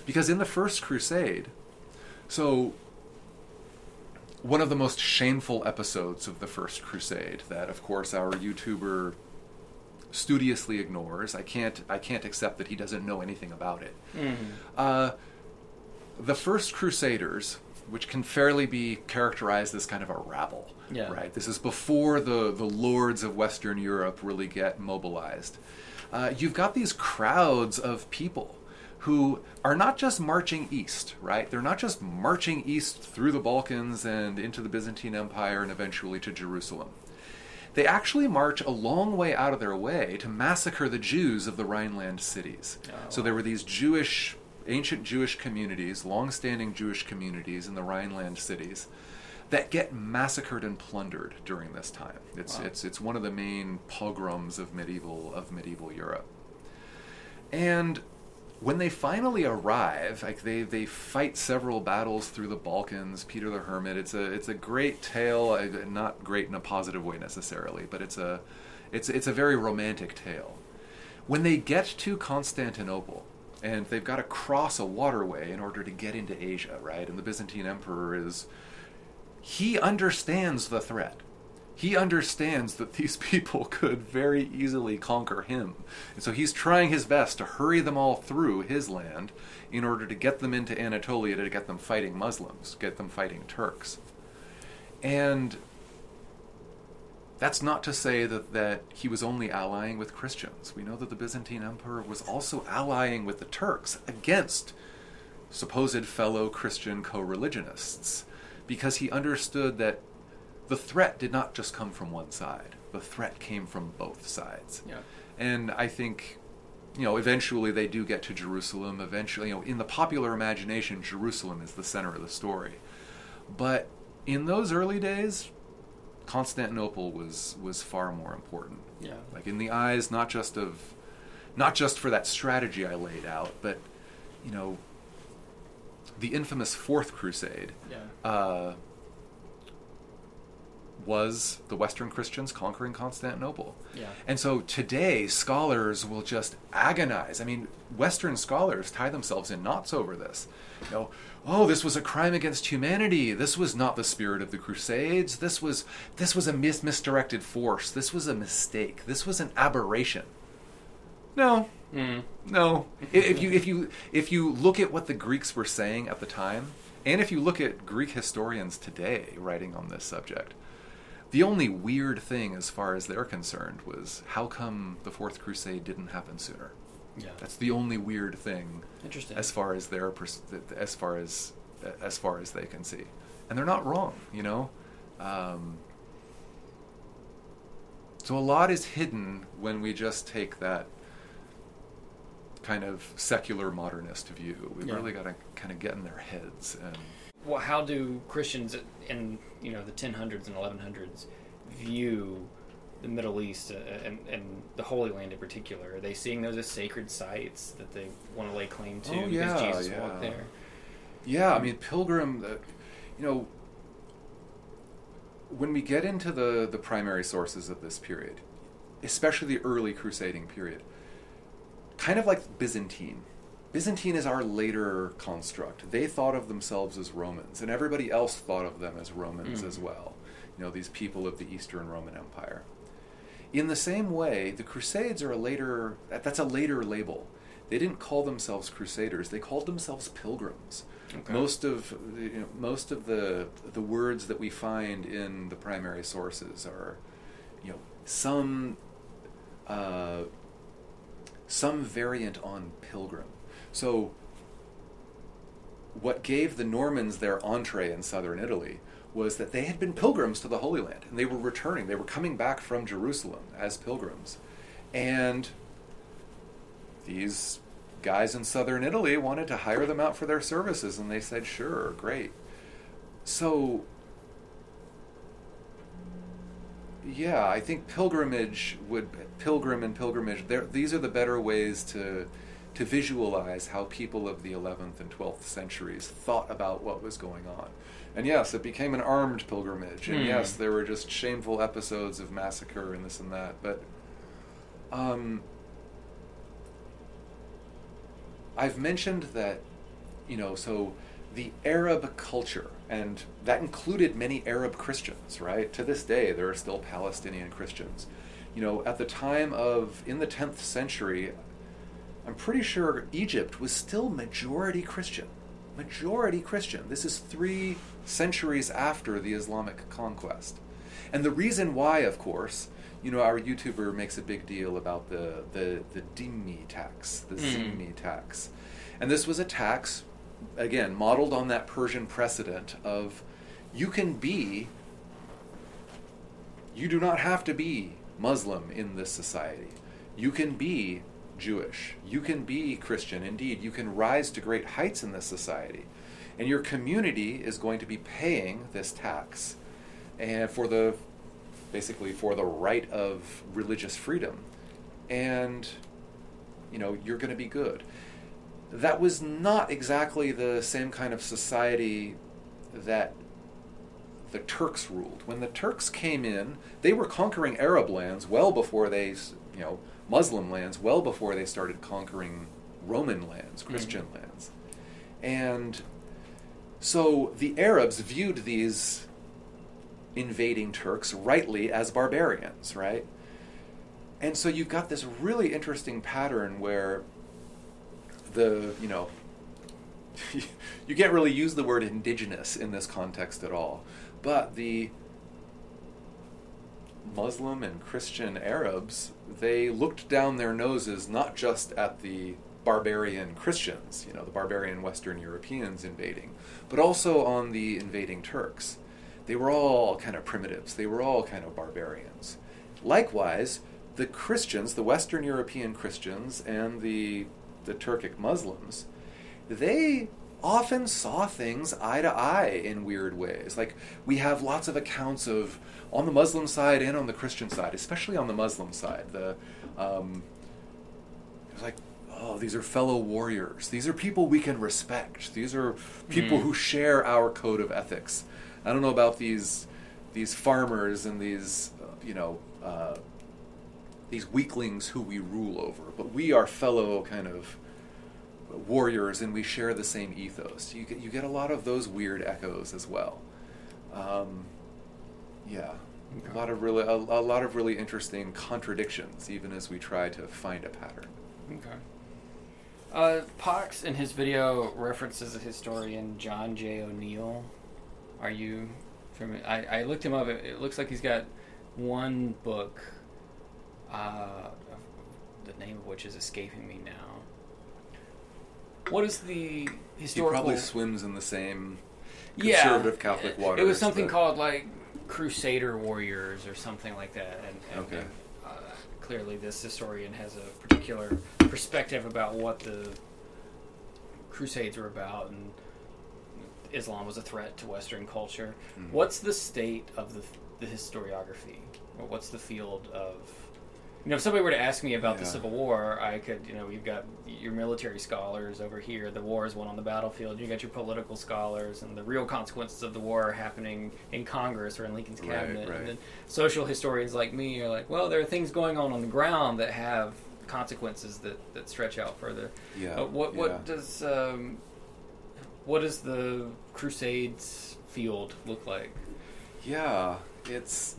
Because in the First Crusade, so one of the most shameful episodes of the First Crusade that, of course, our YouTuber studiously ignores. I can't I can't accept that he doesn't know anything about it. Uh, the first Crusaders, which can fairly be characterized as kind of a rabble, Yeah. right? This is before the the lords of Western Europe really get mobilized. Uh, you've got these crowds of people who are not just marching east, right? They're not just marching east through the Balkans and into the Byzantine Empire and eventually to Jerusalem. They actually march a long way out of their way to massacre the Jews of the Rhineland cities. Oh, so there were these Jewish, ancient Jewish communities, long-standing Jewish communities in the Rhineland cities that get massacred and plundered during this time. It's Wow. it's it's one of the main pogroms of medieval of medieval Europe. And when they finally arrive, like they, they fight several battles through the Balkans. Peter the Hermit. It's a it's a great tale. uh, Not great in a positive way necessarily, but it's a it's it's a very romantic tale. When they get to Constantinople, and they've got to cross a waterway in order to get into Asia, right? And the Byzantine Emperor is he understands the threat. He understands that these people could very easily conquer him. And so he's trying his best to hurry them all through his land in order to get them into Anatolia to get them fighting Muslims, get them fighting Turks. And that's not to say that, that he was only allying with Christians. We know that the Byzantine Emperor was also allying with the Turks against supposed fellow Christian co religionists because he understood that the threat did not just come from one side, the threat came from both sides. Yeah. And I think, you know, eventually they do get to Jerusalem. Eventually, you know, in the popular imagination, Jerusalem is the center of the story. But in those early days, Constantinople was was far more important. Yeah. Like in the eyes, not just of, not just for that strategy I laid out, but, you know, the infamous Fourth Crusade Yeah. uh, was the Western Christians conquering Constantinople. Yeah. And so today, scholars will just agonize. I mean, Western scholars tie themselves in knots over this. You know, oh, this was a crime against humanity. This was not the spirit of the Crusades. This was this was a mis- misdirected force. This was a mistake. This was an aberration. No, Mm. no. If you if you if you look at what the Greeks were saying at the time, and if you look at Greek historians today writing on this subject, the only weird thing as far as they're concerned was how come the Fourth Crusade didn't happen sooner. Yeah. That's the only weird thing Interesting. as far as their pers- as far as as far as they can see, and they're not wrong. You know. Um, so a lot is hidden when we just take that kind of secular modernist view. We've Yeah. really got to kind of get in their heads and well, how do Christians in you know the 1000s and 1100s view the Middle East uh, and, and the Holy Land in particular? Are they seeing those as sacred sites that they want to lay claim to Oh, because yeah, Jesus yeah. walked there? Yeah, I mean, Pilgrim, uh, you know, when we get into the, the primary sources of this period, especially the early crusading period, kind of like Byzantine. Byzantine is our later construct. They thought of themselves as Romans, and everybody else thought of them as Romans Mm. as well. You know, these people of the Eastern Roman Empire. In the same way, the Crusades are a later, that's a later label. They didn't call themselves Crusaders, they called themselves pilgrims. Okay. Most of the- you know, most of the the words that we find in the primary sources are, you know, some uh, some variant on pilgrim. So, what gave the Normans their entree in southern Italy was that they had been pilgrims to the Holy Land, and they were returning. They were coming back from Jerusalem as pilgrims, and these guys in southern Italy wanted to hire them out for their services, and they said, "Sure, great." So, yeah, I think pilgrimage would pilgrim and pilgrimage. they're- These are the better ways to to visualize how people of the 11th and 12th centuries thought about what was going on. And yes, it became an armed pilgrimage, and Hmm. yes, there were just shameful episodes of massacre and this and that, but um, I've mentioned that you know, so the Arab culture, and that included many Arab Christians, right? To this day, there are still Palestinian Christians. You know, at the time of, in the 10th century, I'm pretty sure Egypt was still majority Christian. Majority Christian. This is three centuries after the Islamic conquest. And the reason why, of course, you know, our YouTuber makes a big deal about the, the, the dhimmi tax, the Mm. zimmi tax. And this was a tax, again, modeled on that Persian precedent of you can be, you do not have to be Muslim in this society. You can be Jewish. You can be Christian. Indeed, you can rise to great heights in this society. And your community is going to be paying this tax and for the basically for the right of religious freedom. And you know, you're going to be good. That was not exactly the same kind of society that the Turks ruled. When the Turks came in, they were conquering Arab lands well before they, you know, Muslim lands well before they started conquering Roman lands, mm-hmm. Christian lands. And so the Arabs viewed these invading Turks rightly as barbarians, right? And so you've got this really interesting pattern where the, you know, you can't really use the word indigenous in this context at all. But the Muslim and Christian Arabs, they looked down their noses not just at the barbarian Christians, you know, the barbarian Western Europeans invading, but also on the invading Turks. They were all kind of primitives, they were all kind of barbarians. Likewise, the Christians, the Western European Christians, and the, the Turkic Muslims, they often saw things eye to eye in weird ways. Like, we have lots of accounts of, on the Muslim side and on the Christian side, especially on the Muslim side, the, um, it was like, oh, these are fellow warriors. These are people we can respect. These are people Mm. who share our code of ethics. I don't know about these, these farmers and these, uh, you know, uh, these weaklings who we rule over, but we are fellow kind of warriors and we share the same ethos. You get you get a lot of those weird echoes as well. Um, yeah, a lot of really a, a lot of really interesting contradictions, even as we try to find a pattern. Okay. Uh, Pox in his video references a historian John J. O'Neill. Are you from? I, I looked him up. It, it looks like he's got one book. Uh, the name of which is escaping me now. What is the historical? He probably swims in the same yeah, conservative Catholic it- waters. It was something but- called like Crusader Warriors or something like that. And, and, Okay. uh, clearly, this historian has a particular perspective about what the Crusades were about, and Islam was a threat to Western culture. Mhm. What's the state of the, the historiography? Or what's the field of you know, if somebody were to ask me about the Civil War, I could, you know, you've got your military scholars over here. The war is won on the battlefield. You got your political scholars, and the real consequences of the war are happening in Congress or in Lincoln's Right, cabinet. right. And then social historians like me are like, well, there are things going on on the ground that have consequences that, that stretch out further. Yeah. Uh, what yeah. what does um, what does the Crusades field look like? Yeah, it's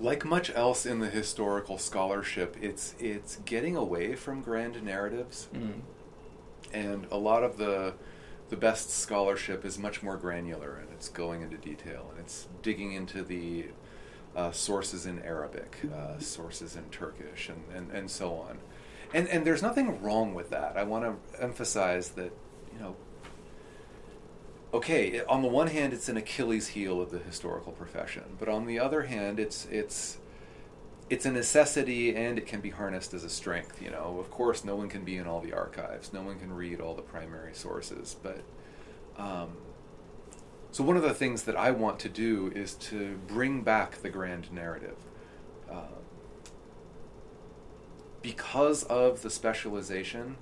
like much else in the historical scholarship. It's it's getting away from grand narratives, Mm. and a lot of the the best scholarship is much more granular, and it's going into detail, and it's digging into the uh, sources in Arabic, uh, sources in Turkish, and, and, and so on. And and there's nothing wrong with that. I want to emphasize that you know okay, on the one hand, it's an Achilles heel of the historical profession, but on the other hand, it's it's it's a necessity and it can be harnessed as a strength. You know, of course, no one can be in all the archives, no one can read all the primary sources, but um, so one of the things that I want to do is to bring back the grand narrative. Uh, because of the specialization,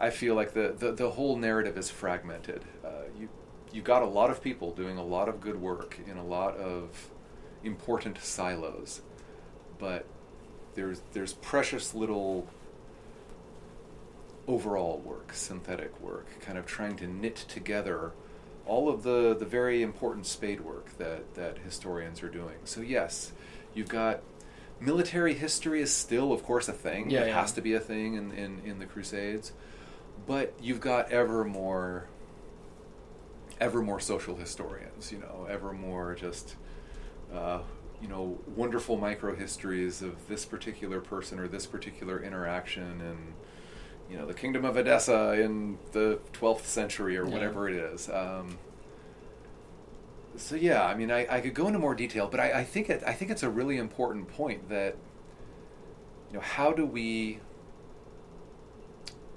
I feel like the, the, the whole narrative is fragmented. Uh, you you got a lot of people doing a lot of good work in a lot of important silos, but there's there's precious little overall work, synthetic work, kind of trying to knit together all of the, the very important spade work that, that historians are doing. So, yes, you've got military history is still, of course, a thing. Yeah, it yeah. has to be a thing in, in, in the Crusades. But you've got ever more, ever more social historians, you know, ever more just, uh, you know, wonderful micro histories of this particular person or this particular interaction and, you know, the kingdom of Edessa in the 12th century or Yeah. whatever it is. Um, so yeah, I mean, I, I could go into more detail, but I, I think it, I think it's a really important point that, you know, how do we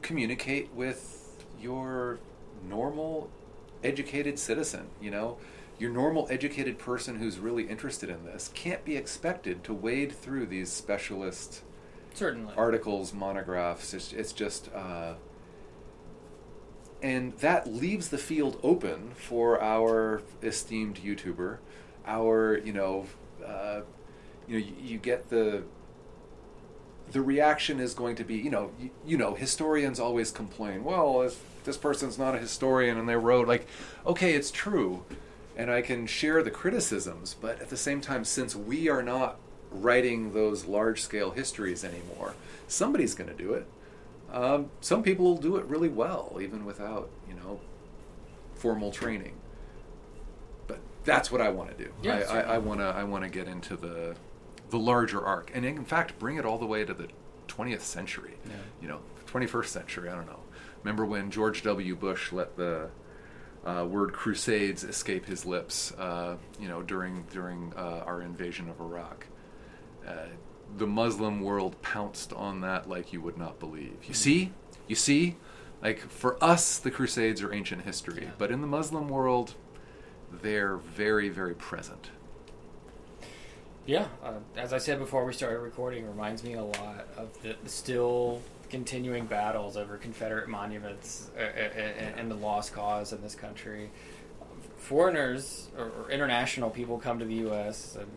communicate with your normal educated citizen? You know, your normal educated person who's really interested in this can't be expected to wade through these specialist Certainly. articles, monographs. It's, it's just, uh, and that leaves the field open for our esteemed YouTuber, our you know, uh, you know, you, you get the. The reaction is going to be, you know, you, you know, historians always complain. Well, if this person's not a historian and they wrote like, okay, it's true, and I can share the criticisms, but at the same time, since we are not writing those large scale histories anymore, somebody's going to do it. Um, some people will do it really well, even without, you know, formal training. But that's what I want to do. Yeah, I, I. I want to. I want to get into the the larger arc, and in fact, bring it all the way to the 20th century. Yeah. You know, 21st century. I don't know. Remember when George W. Bush let the uh, word "crusades" escape his lips? Uh, you know, during during uh, our invasion of Iraq. Uh, the Muslim world pounced on that like you would not believe. You see, you see, like for us, the Crusades are ancient history, Yeah. but in the Muslim world, they're very, very present. Yeah, uh, as I said before we started recording, reminds me a lot of the, the still continuing battles over Confederate monuments uh, uh, uh, and the lost cause in this country. Foreigners or, or international people come to the U.S. and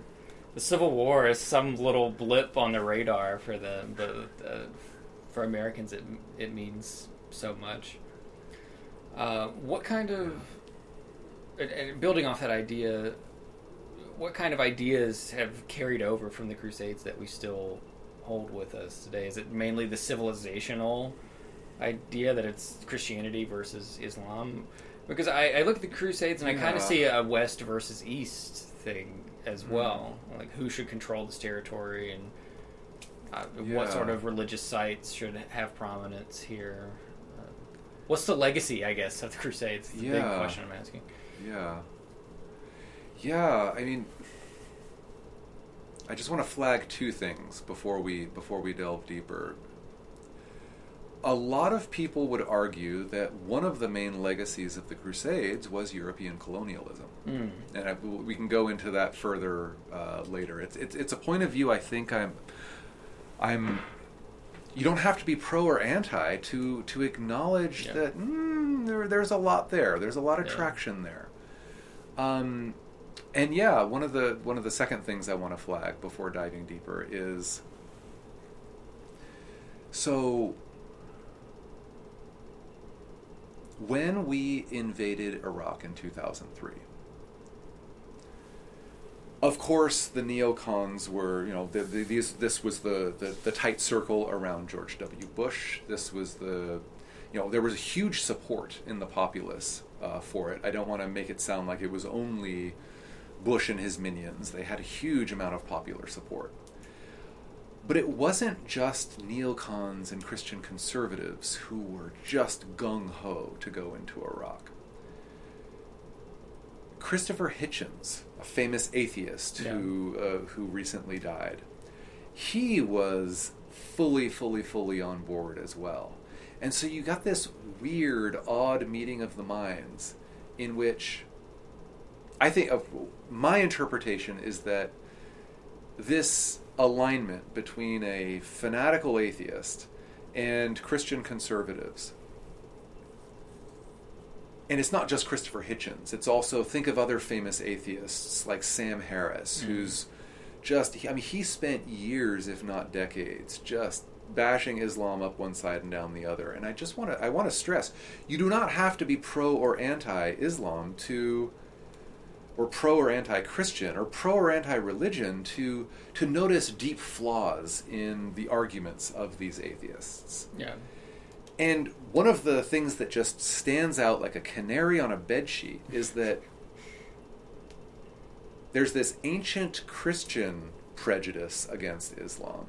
the Civil War is some little blip on the radar for them, but uh, for Americans, it it means so much. Uh, what kind of and, and building off that idea, what kind of ideas have carried over from the Crusades that we still hold with us today? Is it mainly the civilizational idea that it's Christianity versus Islam? Because I, I look at the Crusades and I kind of Yeah. see a West versus East thing as Mhm. well. Like who should control this territory and uh, Yeah. what sort of religious sites should have prominence here? Uh, what's the legacy, I guess, of the Crusades? It's the big Yeah. question I'm asking. Yeah. Yeah, I mean I just want to flag two things before we before we delve deeper. A lot of people would argue that one of the main legacies of the Crusades was European colonialism, Mm. and I, we can go into that further uh, later. It's, it's it's a point of view I think I'm I'm. You don't have to be pro or anti to to acknowledge Yeah. that mm, there, there's a lot there. There's a lot of Yeah. traction there. Um, and yeah, one of the one of the second things I want to flag before diving deeper is so when we invaded Iraq in 2003 of course, the neocons were, you know, the, the, these, this was the, the, the tight circle around George W. Bush. This was the, you know, there was a huge support in the populace uh, for it. I don't want to make it sound like it was only Bush and his minions. They had a huge amount of popular support. But it wasn't just neocons and Christian conservatives who were just gung ho to go into Iraq. Christopher Hitchens, a famous atheist Yeah. who uh, who recently died, he was fully, fully, fully on board as well. And so you got this weird, odd meeting of the minds, in which I think of my interpretation is that this alignment between a fanatical atheist and Christian conservatives and it's not just Christopher Hitchens. It's also think of other famous atheists like Sam Harris, Mhm. who's just I mean he spent years, if not decades, just bashing Islam up one side and down the other. And I just want to I want to stress, you do not have to be pro or anti-Islam to or pro or anti-Christian or pro or anti-religion to to notice deep flaws in the arguments of these atheists. Yeah. And one of the things that just stands out like a canary on a bedsheet is that there's this ancient Christian prejudice against Islam.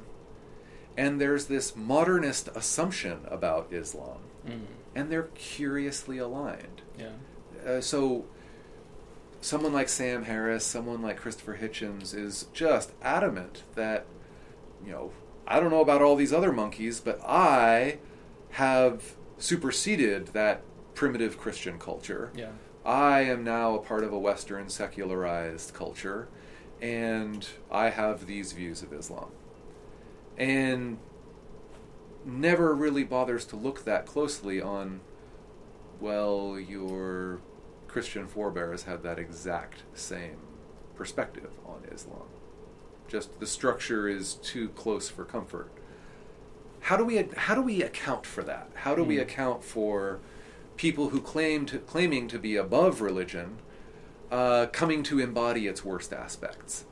And there's this modernist assumption about Islam. Mm. And they're curiously aligned. Yeah. Uh, so, someone like Sam Harris, someone like Christopher Hitchens is just adamant that, you know, I don't know about all these other monkeys, but I have superseded that primitive Christian culture. Yeah. I am now a part of a Western secularized culture, and I have these views of Islam. And never really bothers to look that closely on, well, your Christian forebears had that exact same perspective on Islam. Just the structure is too close for comfort. How do we how do we account for that? How do we Hmm. account for people who claim to claiming to be above religion uh, coming to embody its worst aspects?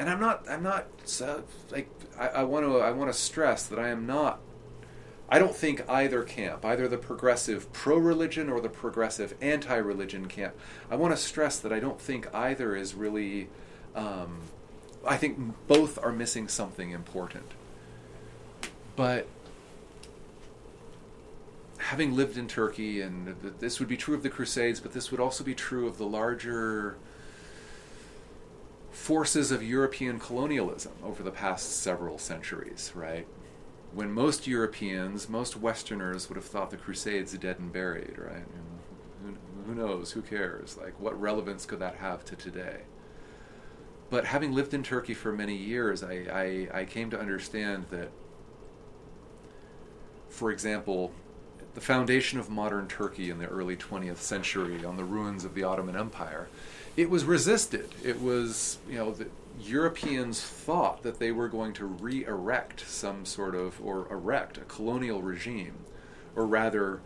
And I'm not I'm not uh, like I, I want to I want to stress that I am not I don't think either camp, either the progressive pro religion or the progressive anti religion camp, I want to stress that I don't think either is really. Um, I think both are missing something important. But having lived in Turkey, and this would be true of the Crusades, but this would also be true of the larger forces of European colonialism over the past several centuries, right? When most Europeans, most Westerners would have thought the Crusades dead and buried, right? And who, who knows? Who cares? Like, what relevance could that have to today? But having lived in Turkey for many years, I, I, I came to understand that, for example, the foundation of modern Turkey in the early 20th century on the ruins of the Ottoman Empire, it was resisted. It was, you know, the, Europeans thought that they were going to re erect some sort of, or erect a colonial regime, or rather,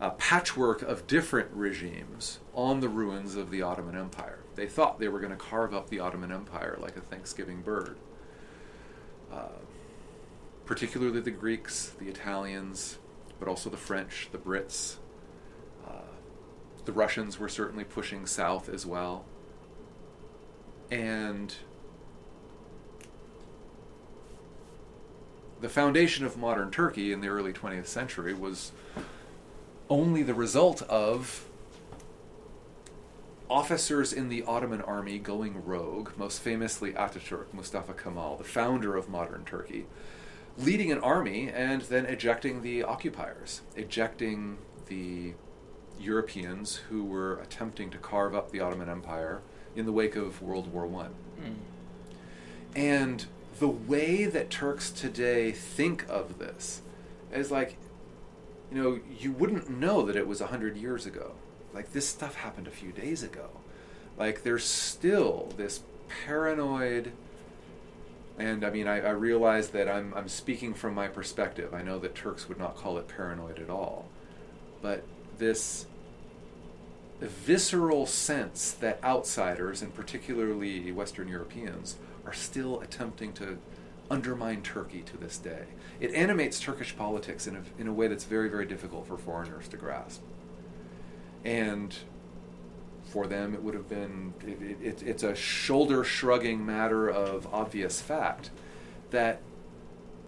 a patchwork of different regimes on the ruins of the Ottoman Empire. They thought they were going to carve up the Ottoman Empire like a Thanksgiving bird. Uh, particularly the Greeks, the Italians, but also the French, the Brits. Uh, the Russians were certainly pushing south as well. And the foundation of modern Turkey in the early 20th century was only the result of officers in the Ottoman army going rogue, most famously Ataturk, Mustafa Kemal, the founder of modern Turkey, leading an army and then ejecting the occupiers, ejecting the Europeans who were attempting to carve up the Ottoman Empire in the wake of World War One. Mm. And the way that Turks today think of this is like, you know, you wouldn't know that it was a hundred years ago. Like this stuff happened a few days ago. Like there's still this paranoid. And I mean, I, I realize that I'm I'm speaking from my perspective. I know that Turks would not call it paranoid at all, but this visceral sense that outsiders, and particularly Western Europeans, are still attempting to undermine Turkey to this day. It animates Turkish politics in a, in a way that's very, very difficult for foreigners to grasp. And for them, it would have been, it, it, it's a shoulder shrugging matter of obvious fact that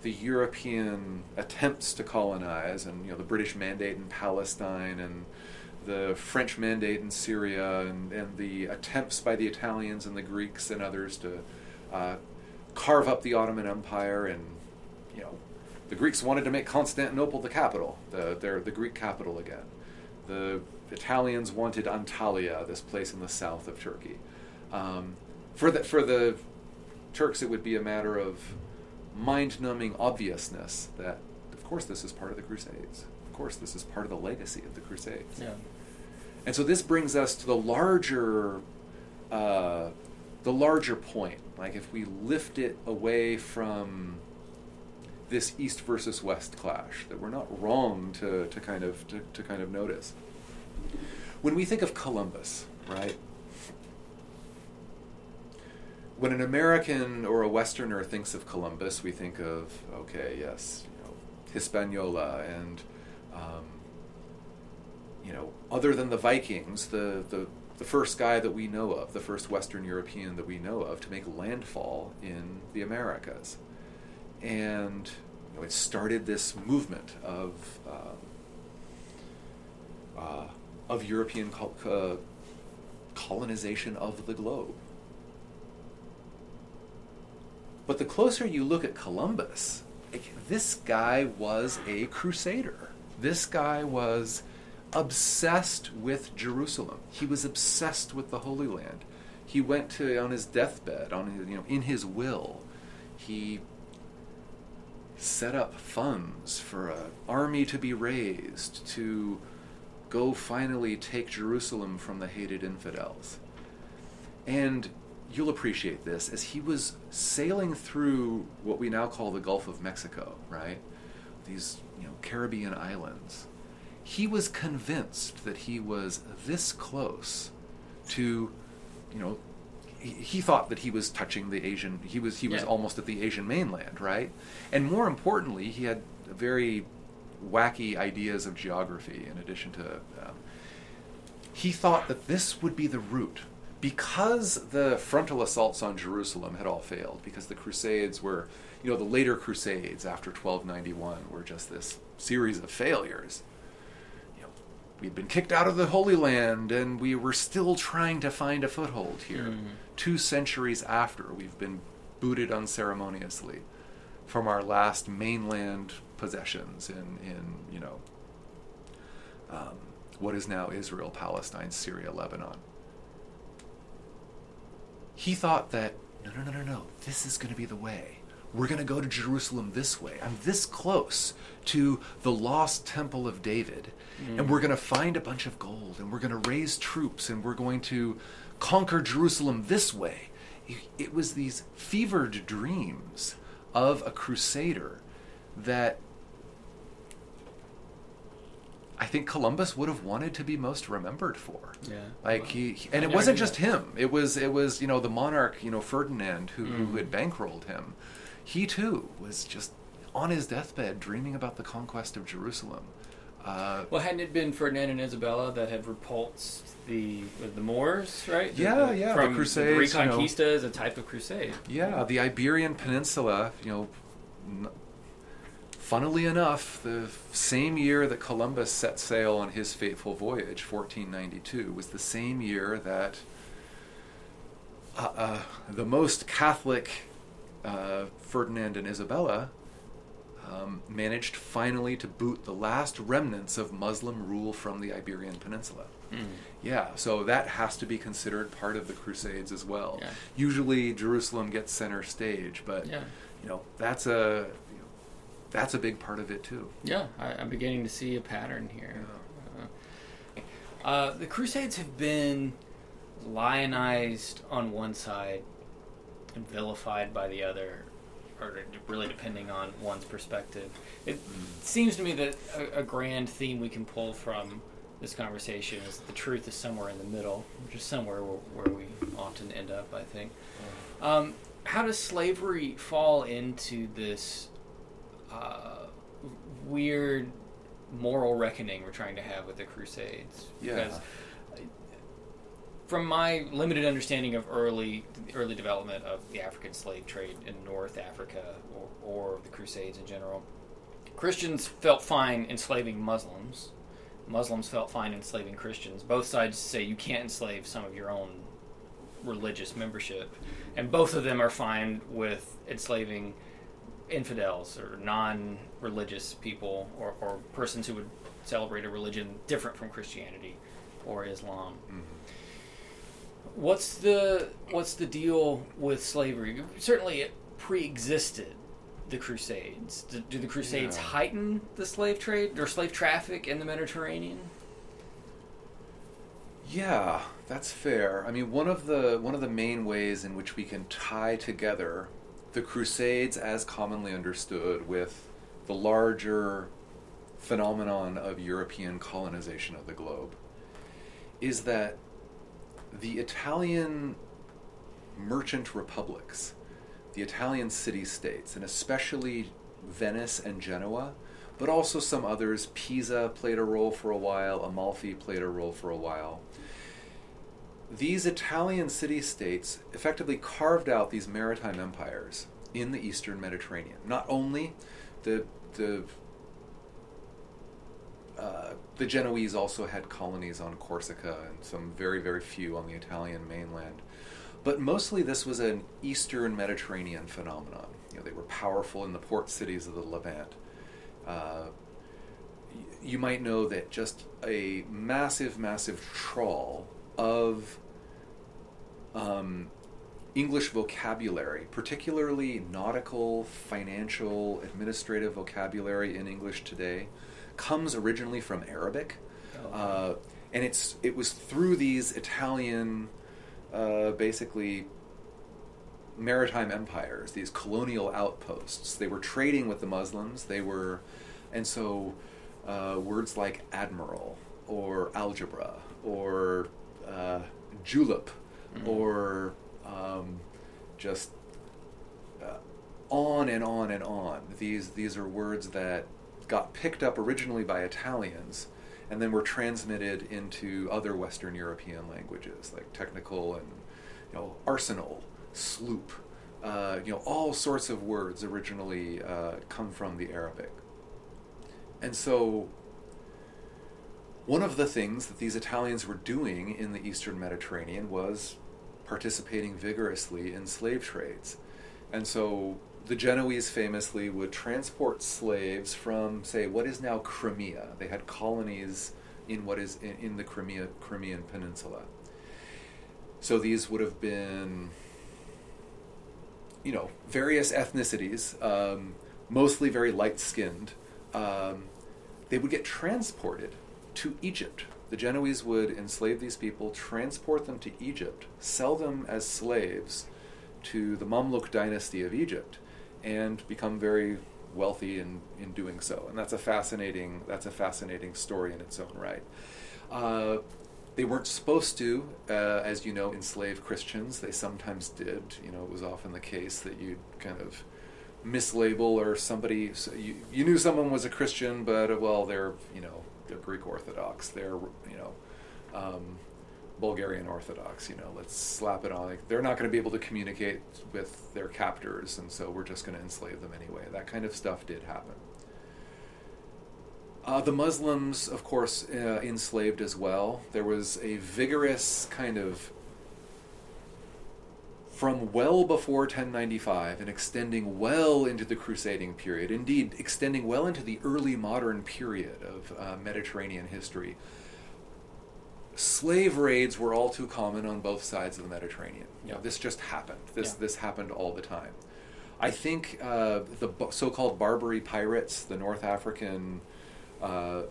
the European attempts to colonize and you know the British mandate in Palestine and the French mandate in Syria and, and the attempts by the Italians and the Greeks and others to uh, carve up the Ottoman Empire and you know the Greeks wanted to make Constantinople the capital, the their the Greek capital again. The Italians wanted Antalya, this place in the south of Turkey. Um, for the for the Turks, it would be a matter of mind-numbing obviousness that, of course, this is part of the Crusades. Of course, this is part of the legacy of the Crusades. Yeah. And so this brings us to the larger, uh, the larger point. Like if we lift it away from this East versus West clash that we're not wrong to, to kind of to, to kind of notice. When we think of Columbus, right? When an American or a Westerner thinks of Columbus, we think of okay, yes, you know, Hispaniola and um, you know, other than the Vikings, the, the the first guy that we know of, the first Western European that we know of to make landfall in the Americas. And you know, it started this movement of, um, uh, of European col- uh, colonization of the globe. But the closer you look at Columbus, like, this guy was a crusader. This guy was obsessed with Jerusalem. He was obsessed with the Holy Land. He went to on his deathbed, on his, you know, in his will, he set up funds for an army to be raised to go finally take Jerusalem from the hated infidels. And you'll appreciate this as he was sailing through what we now call the Gulf of Mexico, right? These, you know, Caribbean islands he was convinced that he was this close to, you know, he, he thought that he was touching the Asian. He was he was Yeah. almost at the Asian mainland, right? And more importantly, he had very wacky ideas of geography. In addition to, um, he thought that this would be the route because the frontal assaults on Jerusalem had all failed. Because the Crusades were, you know, the later Crusades after 1291 were just this series of failures we'd been kicked out of the Holy Land and we were still trying to find a foothold here. Mhm. Two centuries after we've been booted unceremoniously from our last mainland possessions in, in you know, um, what is now Israel, Palestine, Syria, Lebanon. He thought that, no, no, no, no, no, this is going to be the way. We're going to go to Jerusalem this way. I'm this close to the lost temple of David. And we're going to find a bunch of gold and we're going to raise troops and we're going to conquer Jerusalem this way. It, was these fevered dreams of a crusader that I think Columbus would have wanted to be most remembered for. Yeah. Like Well, he, he- and it wasn't just him. It was it was you know the monarch, you know Ferdinand, who who Mhm. had bankrolled him. He too was just on his deathbed dreaming about the conquest of Jerusalem. Uh, Well, hadn't it been Ferdinand and Isabella that had repulsed the the Moors, right? The- Yeah, the- yeah, the From Crusades, you know. Reconquista is a type of crusade. yeah, the Iberian Peninsula, you know. N- funnily enough, the same year that Columbus set sail on his fateful voyage, 1492, was the same year that uh, uh, the most Catholic uh, Ferdinand and Isabella um, managed finally to boot the last remnants of Muslim rule from the Iberian Peninsula. Yeah, so that has to be considered part of the Crusades as well. Yeah. Usually, Jerusalem gets center stage, but Yeah. you know that's a you know, that's a big part of it too. Yeah, I, I'm beginning to see a pattern here. Uh, uh, the Crusades have been lionized on one side vilified by the other, or really depending on one's perspective. It seems to me that a, a grand theme we can pull from this conversation is that the truth is somewhere in the middle, which is somewhere where, where we often end up, I think. Um, how does slavery fall into this uh, weird moral reckoning we're trying to have with the Crusades? Yeah. Because from my limited understanding of early early development of the African slave trade in North Africa or, or the Crusades in general, Christians felt fine enslaving Muslims. Muslims felt fine enslaving Christians. Both sides say you can't enslave some of your own religious membership, and both of them are fine with enslaving infidels or non-religious people or, or persons who would celebrate a religion different from Christianity or Islam. Mm-hmm. What's the what's the deal with slavery? Certainly, it pre-existed the Crusades. Do, do the Crusades Yeah. heighten the slave trade or slave traffic in the Mediterranean? Yeah, that's fair. I mean, one of the one of the main ways in which we can tie together the Crusades, as commonly understood, with the larger phenomenon of European colonization of the globe, is that the Italian merchant republics, the Italian city states, and especially Venice and Genoa, but also some others, Pisa played a role for a while, Amalfi played a role for a while. These Italian city states effectively carved out these maritime empires in the eastern Mediterranean. Not only the the uh, the Genoese also had colonies on Corsica and some very, very few on the Italian mainland. But mostly this was an Eastern Mediterranean phenomenon. You know, they were powerful in the port cities of the Levant. Uh, you might know that just a massive, massive trawl of um, English vocabulary, particularly nautical, financial, administrative vocabulary in English today, comes originally from Arabic, Oh. uh, and it's it was through these Italian, uh, basically maritime empires, these colonial outposts. They were trading with the Muslims. They were, and so uh, words like admiral or algebra or uh, julep Mhm. or um, just uh, on and on and on. These these are words that got picked up originally by Italians and then were transmitted into other Western European languages like technical and you know arsenal, sloop, uh, you know all sorts of words originally uh, come from the Arabic. And so one of the things that these Italians were doing in the Eastern Mediterranean was participating vigorously in slave trades. And so the Genoese famously would transport slaves from, say, what is now Crimea. They had colonies in what is in, in the Crimea, Crimean Peninsula. So these would have been, you know, various ethnicities, um, mostly very light skinned. Um, they would get transported to Egypt. The Genoese would enslave these people, transport them to Egypt, sell them as slaves to the Mamluk dynasty of Egypt, and become very wealthy in, in doing so. And that's a fascinating that's a fascinating story in its own right. Uh, they weren't supposed to, uh, as you know, enslave Christians. They sometimes did. You know, it was often the case that you'd kind of mislabel or somebody so you, you knew someone was a Christian, but uh, well, they're you know they're Greek Orthodox. They're you know. Um, Bulgarian Orthodox, you know, let's slap it on. Like, they're not going to be able to communicate with their captors, and so we're just going to enslave them anyway. That kind of stuff did happen. Uh, the Muslims, of course, uh, enslaved as well. There was a vigorous kind of from well before 1095 and extending well into the crusading period, indeed, extending well into the early modern period of uh, Mediterranean history. Slave raids were all too common on both sides of the Mediterranean. You know, this just happened. This Yeah. this happened all the time. I think uh, the b- so-called Barbary pirates, the North African uh,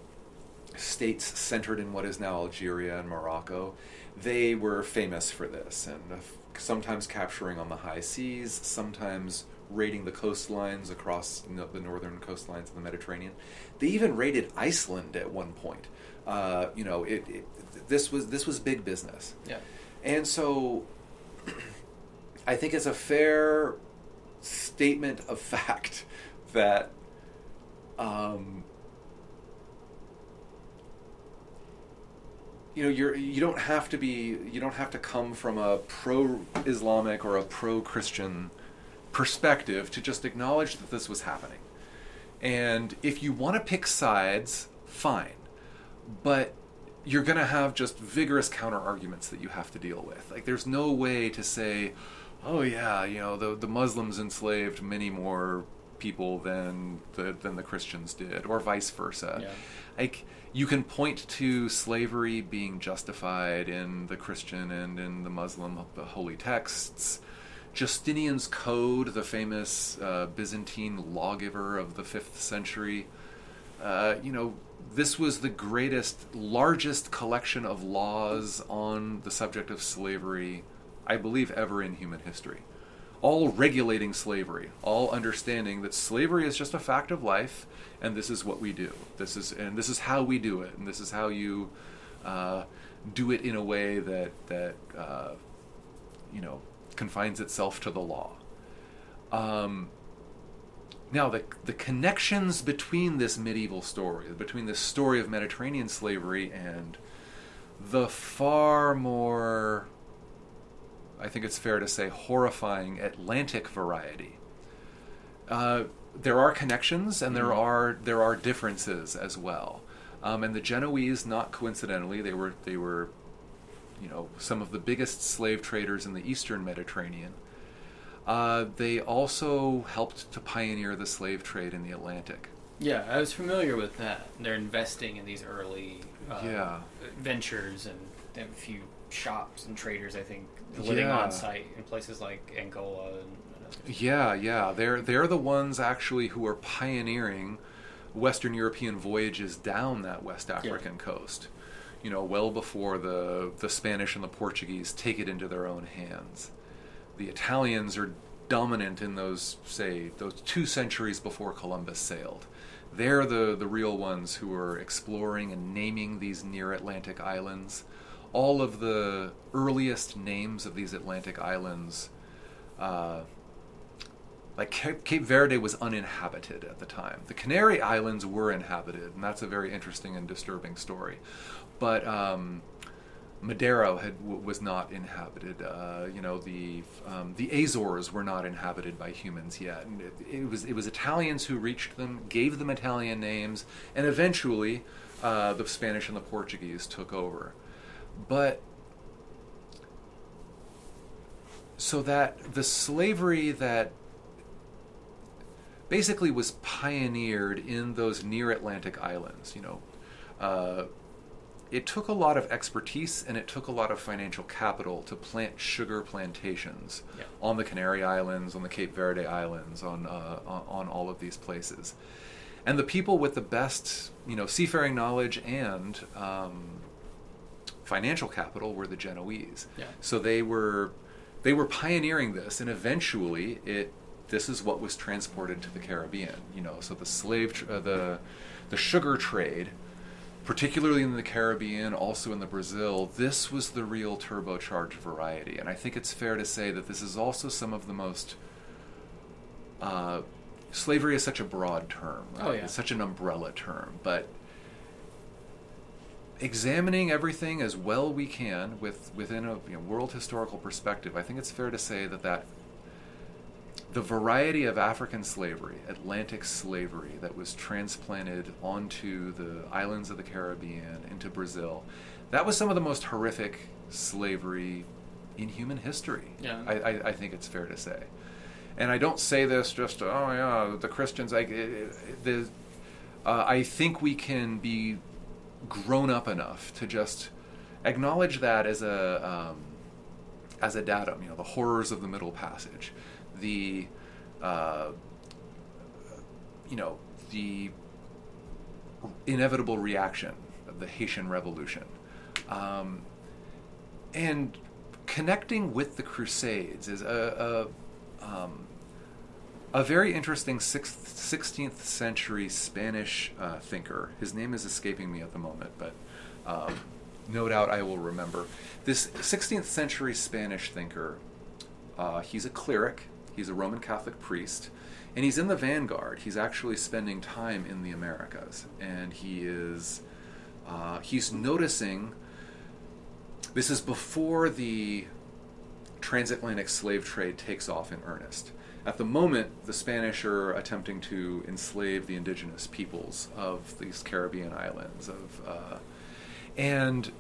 states centered in what is now Algeria and Morocco, they were famous for this, and uh, sometimes capturing on the high seas, sometimes raiding the coastlines across the northern coastlines of the Mediterranean. They even raided Iceland at one point. Uh, you know, it, it this was this was big business. Yeah. And so I think it's a fair statement of fact that um, you know you're you don't have to be you don't have to come from a pro-Islamic or a pro-Christian perspective to just acknowledge that this was happening. And if you want to pick sides, fine. But you're going to have just vigorous counter arguments that you have to deal with. Like, there's no way to say, oh, yeah, you know, the, the Muslims enslaved many more people than the, than the Christians did, or vice versa. Yeah. Like, you can point to slavery being justified in the Christian and in the Muslim the holy texts. Justinian's Code, the famous uh, Byzantine lawgiver of the fifth century, uh, you know, this was the greatest, largest collection of laws on the subject of slavery, I believe, ever in human history. all regulating slavery, all understanding that slavery is just a fact of life, and this is what we do. This is and this is how we do it, and this is how you uh, do it in a way that that uh, you know confines itself to the law. Um, now, the, the connections between this medieval story, between this story of Mediterranean slavery and the far more, I think it's fair to say, horrifying Atlantic variety. Uh, there are connections and there Mhm. are there are differences as well. Um, and the Genoese, not coincidentally, they were they were, you know, some of the biggest slave traders in the Eastern Mediterranean. Uh, they also helped to pioneer the slave trade in the Atlantic. Yeah, I was familiar with that. They're investing in these early uh, Yeah. ventures and they have a few shops and traders. I think living Yeah. on site in places like Angola and. Yeah, yeah, they're they're the ones actually who are pioneering Western European voyages down that West African coast. You know, well before the the Spanish and the Portuguese take it into their own hands. The Italians are dominant in those say those two centuries before Columbus sailed. They're the the real ones who are exploring and naming these near Atlantic islands. All of the earliest names of these Atlantic islands uh, like Cape, Verde was uninhabited at the time. The Canary Islands were inhabited, and that's a very interesting and disturbing story. But um, Madeira had w- was not inhabited. Uh, you know, the um, the Azores were not inhabited by humans yet. It, it was it was Italians who reached them, gave them Italian names, and eventually uh, the Spanish and the Portuguese took over. But so that the slavery that basically was pioneered in those near Atlantic islands, you know, uh, it took a lot of expertise and it took a lot of financial capital to plant sugar plantations Yeah. on the Canary Islands, on the Cape Verde Islands, on, uh, on on all of these places. And the people with the best, you know, seafaring knowledge and um, financial capital were the Genoese. Yeah. So they were they were pioneering this, and eventually it this is what was transported to the Caribbean. You know, so the slave tr- uh, the the sugar trade, particularly in the Caribbean, also in the Brazil, this was the real turbocharged variety. And I think it's fair to say that this is also some of the most uh, slavery is such a broad term, right? Oh, yeah. It's such an umbrella term, but examining everything as well we can with within a you know, world historical perspective, I think it's fair to say that that the variety of African slavery, Atlantic slavery that was transplanted onto the islands of the Caribbean into Brazil, that was some of the most horrific slavery in human history. Yeah. I, I, I think it's fair to say. And I don't say this just, oh yeah, the Christians. I, the, uh, I think we can be grown up enough to just acknowledge that as a um, as a datum. You know, the horrors of the Middle Passage, the uh, you know the inevitable reaction of the Haitian Revolution, um, and connecting with the Crusades is a, a um, a very interesting sixth, 16th century Spanish uh, thinker. His name is escaping me at the moment, but um, no doubt I will remember. This 16th century Spanish thinker, uh, he's a cleric, he's a Roman Catholic priest, and he's in the vanguard. He's actually spending time in the Americas, and he is uh, he's noticing. This is before the transatlantic slave trade takes off in earnest. At the moment, the Spanish are attempting to enslave the indigenous peoples of these Caribbean islands. Of uh, and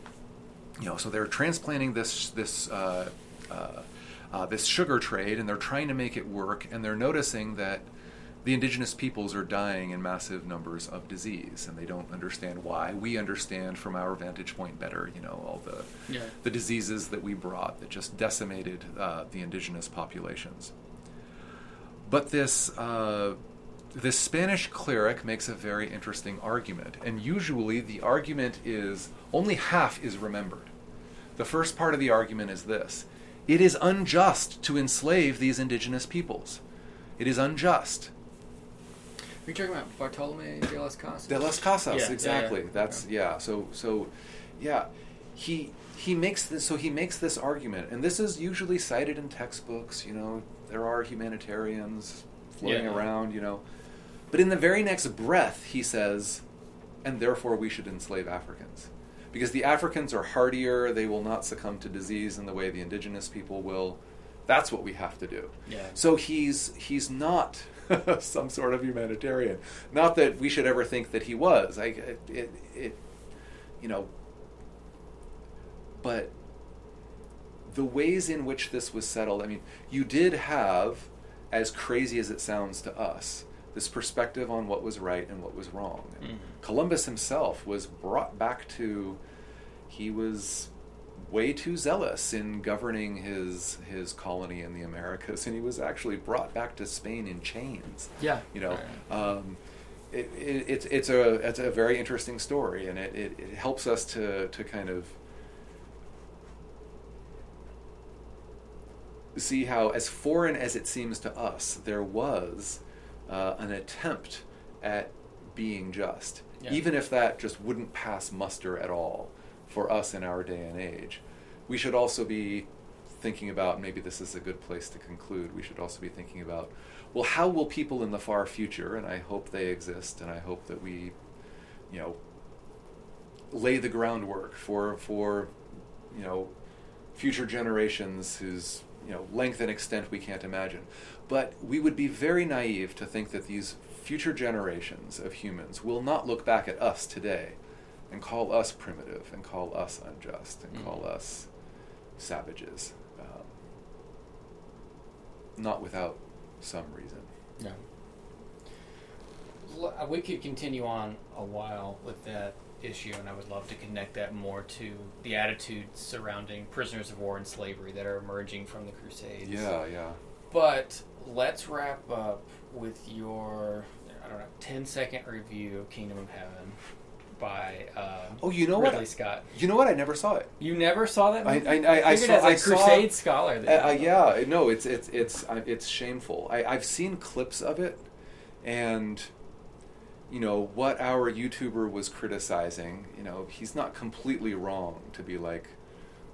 you know, so they're transplanting this this uh, uh, this sugar trade, and they're trying to make it work. And they're noticing that the indigenous peoples are dying in massive numbers of disease, and they don't understand why. We understand from our vantage point better, you know, all the Yeah. the diseases that we brought that just decimated uh, the indigenous populations. But this uh, this Spanish cleric makes a very interesting argument, and usually the argument is only half is remembered. The first part of the argument is this: It is unjust to enslave these indigenous peoples. It is unjust. Are you talking about Bartolome de las Casas? De las Casas, Yeah, yeah, exactly. yeah. That's yeah. So so, yeah, he he makes this. So he makes this argument, and this is usually cited in textbooks. You know, there are humanitarians floating Yeah. around. You know, but in the very next breath, he says, and therefore we should enslave Africans, because the Africans are hardier. They will not succumb to disease in the way the indigenous people will. That's what we have to do. Yeah. So he's he's not some sort of humanitarian. Not that we should ever think that he was. I it, it, it you know but the ways in which this was settled, I mean, you did have as crazy as it sounds to us, this perspective on what was right and what was wrong. Mhm. Columbus himself was brought back to he was way too zealous in governing his his colony in the Americas, and he was actually brought back to Spain in chains. Yeah. You know, Right. um, it, it, it's it's a it's a very interesting story, and it, it, it helps us to to kind of see how, as foreign as it seems to us, there was uh, an attempt at being just, Yeah. even if that just wouldn't pass muster at all for us in our day and age. We should also be thinking about maybe this is a good place to conclude. We should also be thinking about well, how will people in the far future, and I hope they exist, and I hope that we, you know, lay the groundwork for for you know future generations whose you know length and extent we can't imagine. But we would be very naive to think that these future generations of humans will not look back at us today and call us primitive and call us unjust and Mm. call us savages. Um, not without some reason. Yeah. L- uh, We could continue on a while with that issue, and I would love to connect that more to the attitudes surrounding prisoners of war and slavery that are emerging from the Crusades. Yeah, yeah. But let's wrap up with your, I don't know, 10 second review of Kingdom of Heaven by uh, Oh, you know Ridley what? Scott. You know what? I never saw it. You never saw that I- movie? I- I- I figured saw- as a I saw- Crusade scholar. Uh, that uh, yeah, no, it's it's it's it's shameful. I, I've seen clips of it, and you know what our YouTuber was criticizing. You know, he's not completely wrong to be like,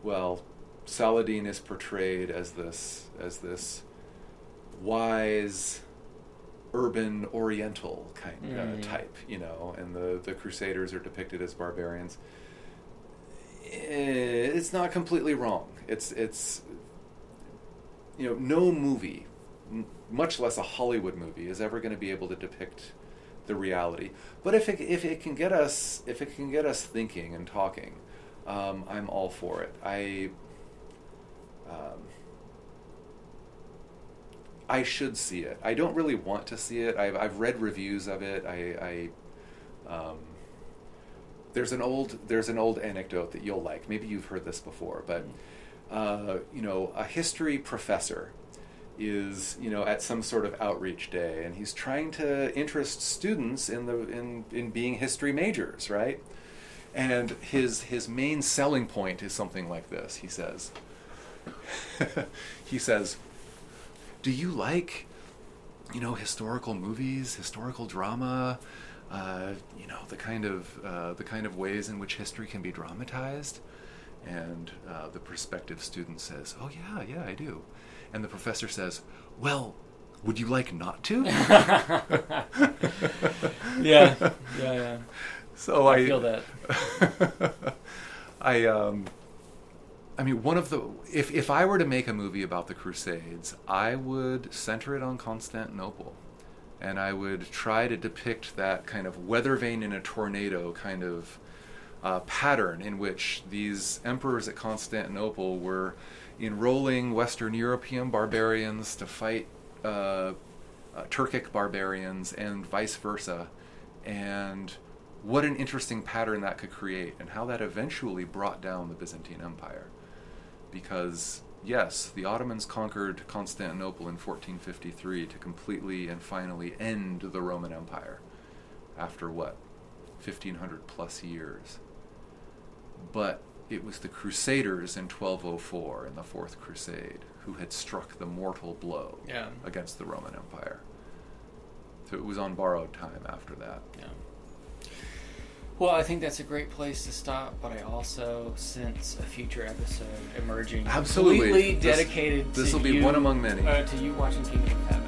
well, Saladin is portrayed as this as this wise urban oriental kind uh, Mhm. type, you know, and the the Crusaders are depicted as barbarians. Eh, It's not completely wrong. It's it's you know no movie, much less a Hollywood movie, is ever going to be able to depict the reality. But if it if it can get us if it can get us thinking and talking, um, I'm all for it. I. Um, I should see it. I don't really want to see it. I've, I've read reviews of it. I, I um, there's an old there's an old anecdote that you'll like. Maybe you've heard this before, but uh, you know, a history professor is you know at some sort of outreach day, and he's trying to interest students in the in in being history majors, right? And his his main selling point is something like this. He says. he says, "Do you like, you know, historical movies, historical drama, uh, you know, the kind of uh, the kind of ways in which history can be dramatized?" And uh, the prospective student says, "Oh yeah, yeah, I do." And the professor says, "Well, would you like not to?" yeah, yeah, yeah. So I I, feel that. I um I mean one of the if if I were to make a movie about the Crusades, I would center it on Constantinople. And I would try to depict that kind of weather vane in a tornado kind of uh, pattern in which these emperors at Constantinople were enrolling Western European barbarians to fight uh, uh, Turkic barbarians and vice versa. And what an interesting pattern that could create, and how that eventually brought down the Byzantine Empire. Because, yes, the Ottomans conquered Constantinople in 1453 to completely and finally end the Roman Empire after what? 1500 plus years. But it was the Crusaders in 1204 in the Fourth Crusade who had struck the mortal blow Yeah. against the Roman Empire. So it was on borrowed time after that. Yeah. Well, I think that's a great place to stop, but I also sense a future episode emerging Absolutely. completely This- dedicated to this'll be you- one among many. Uh, to you watching Kingdom of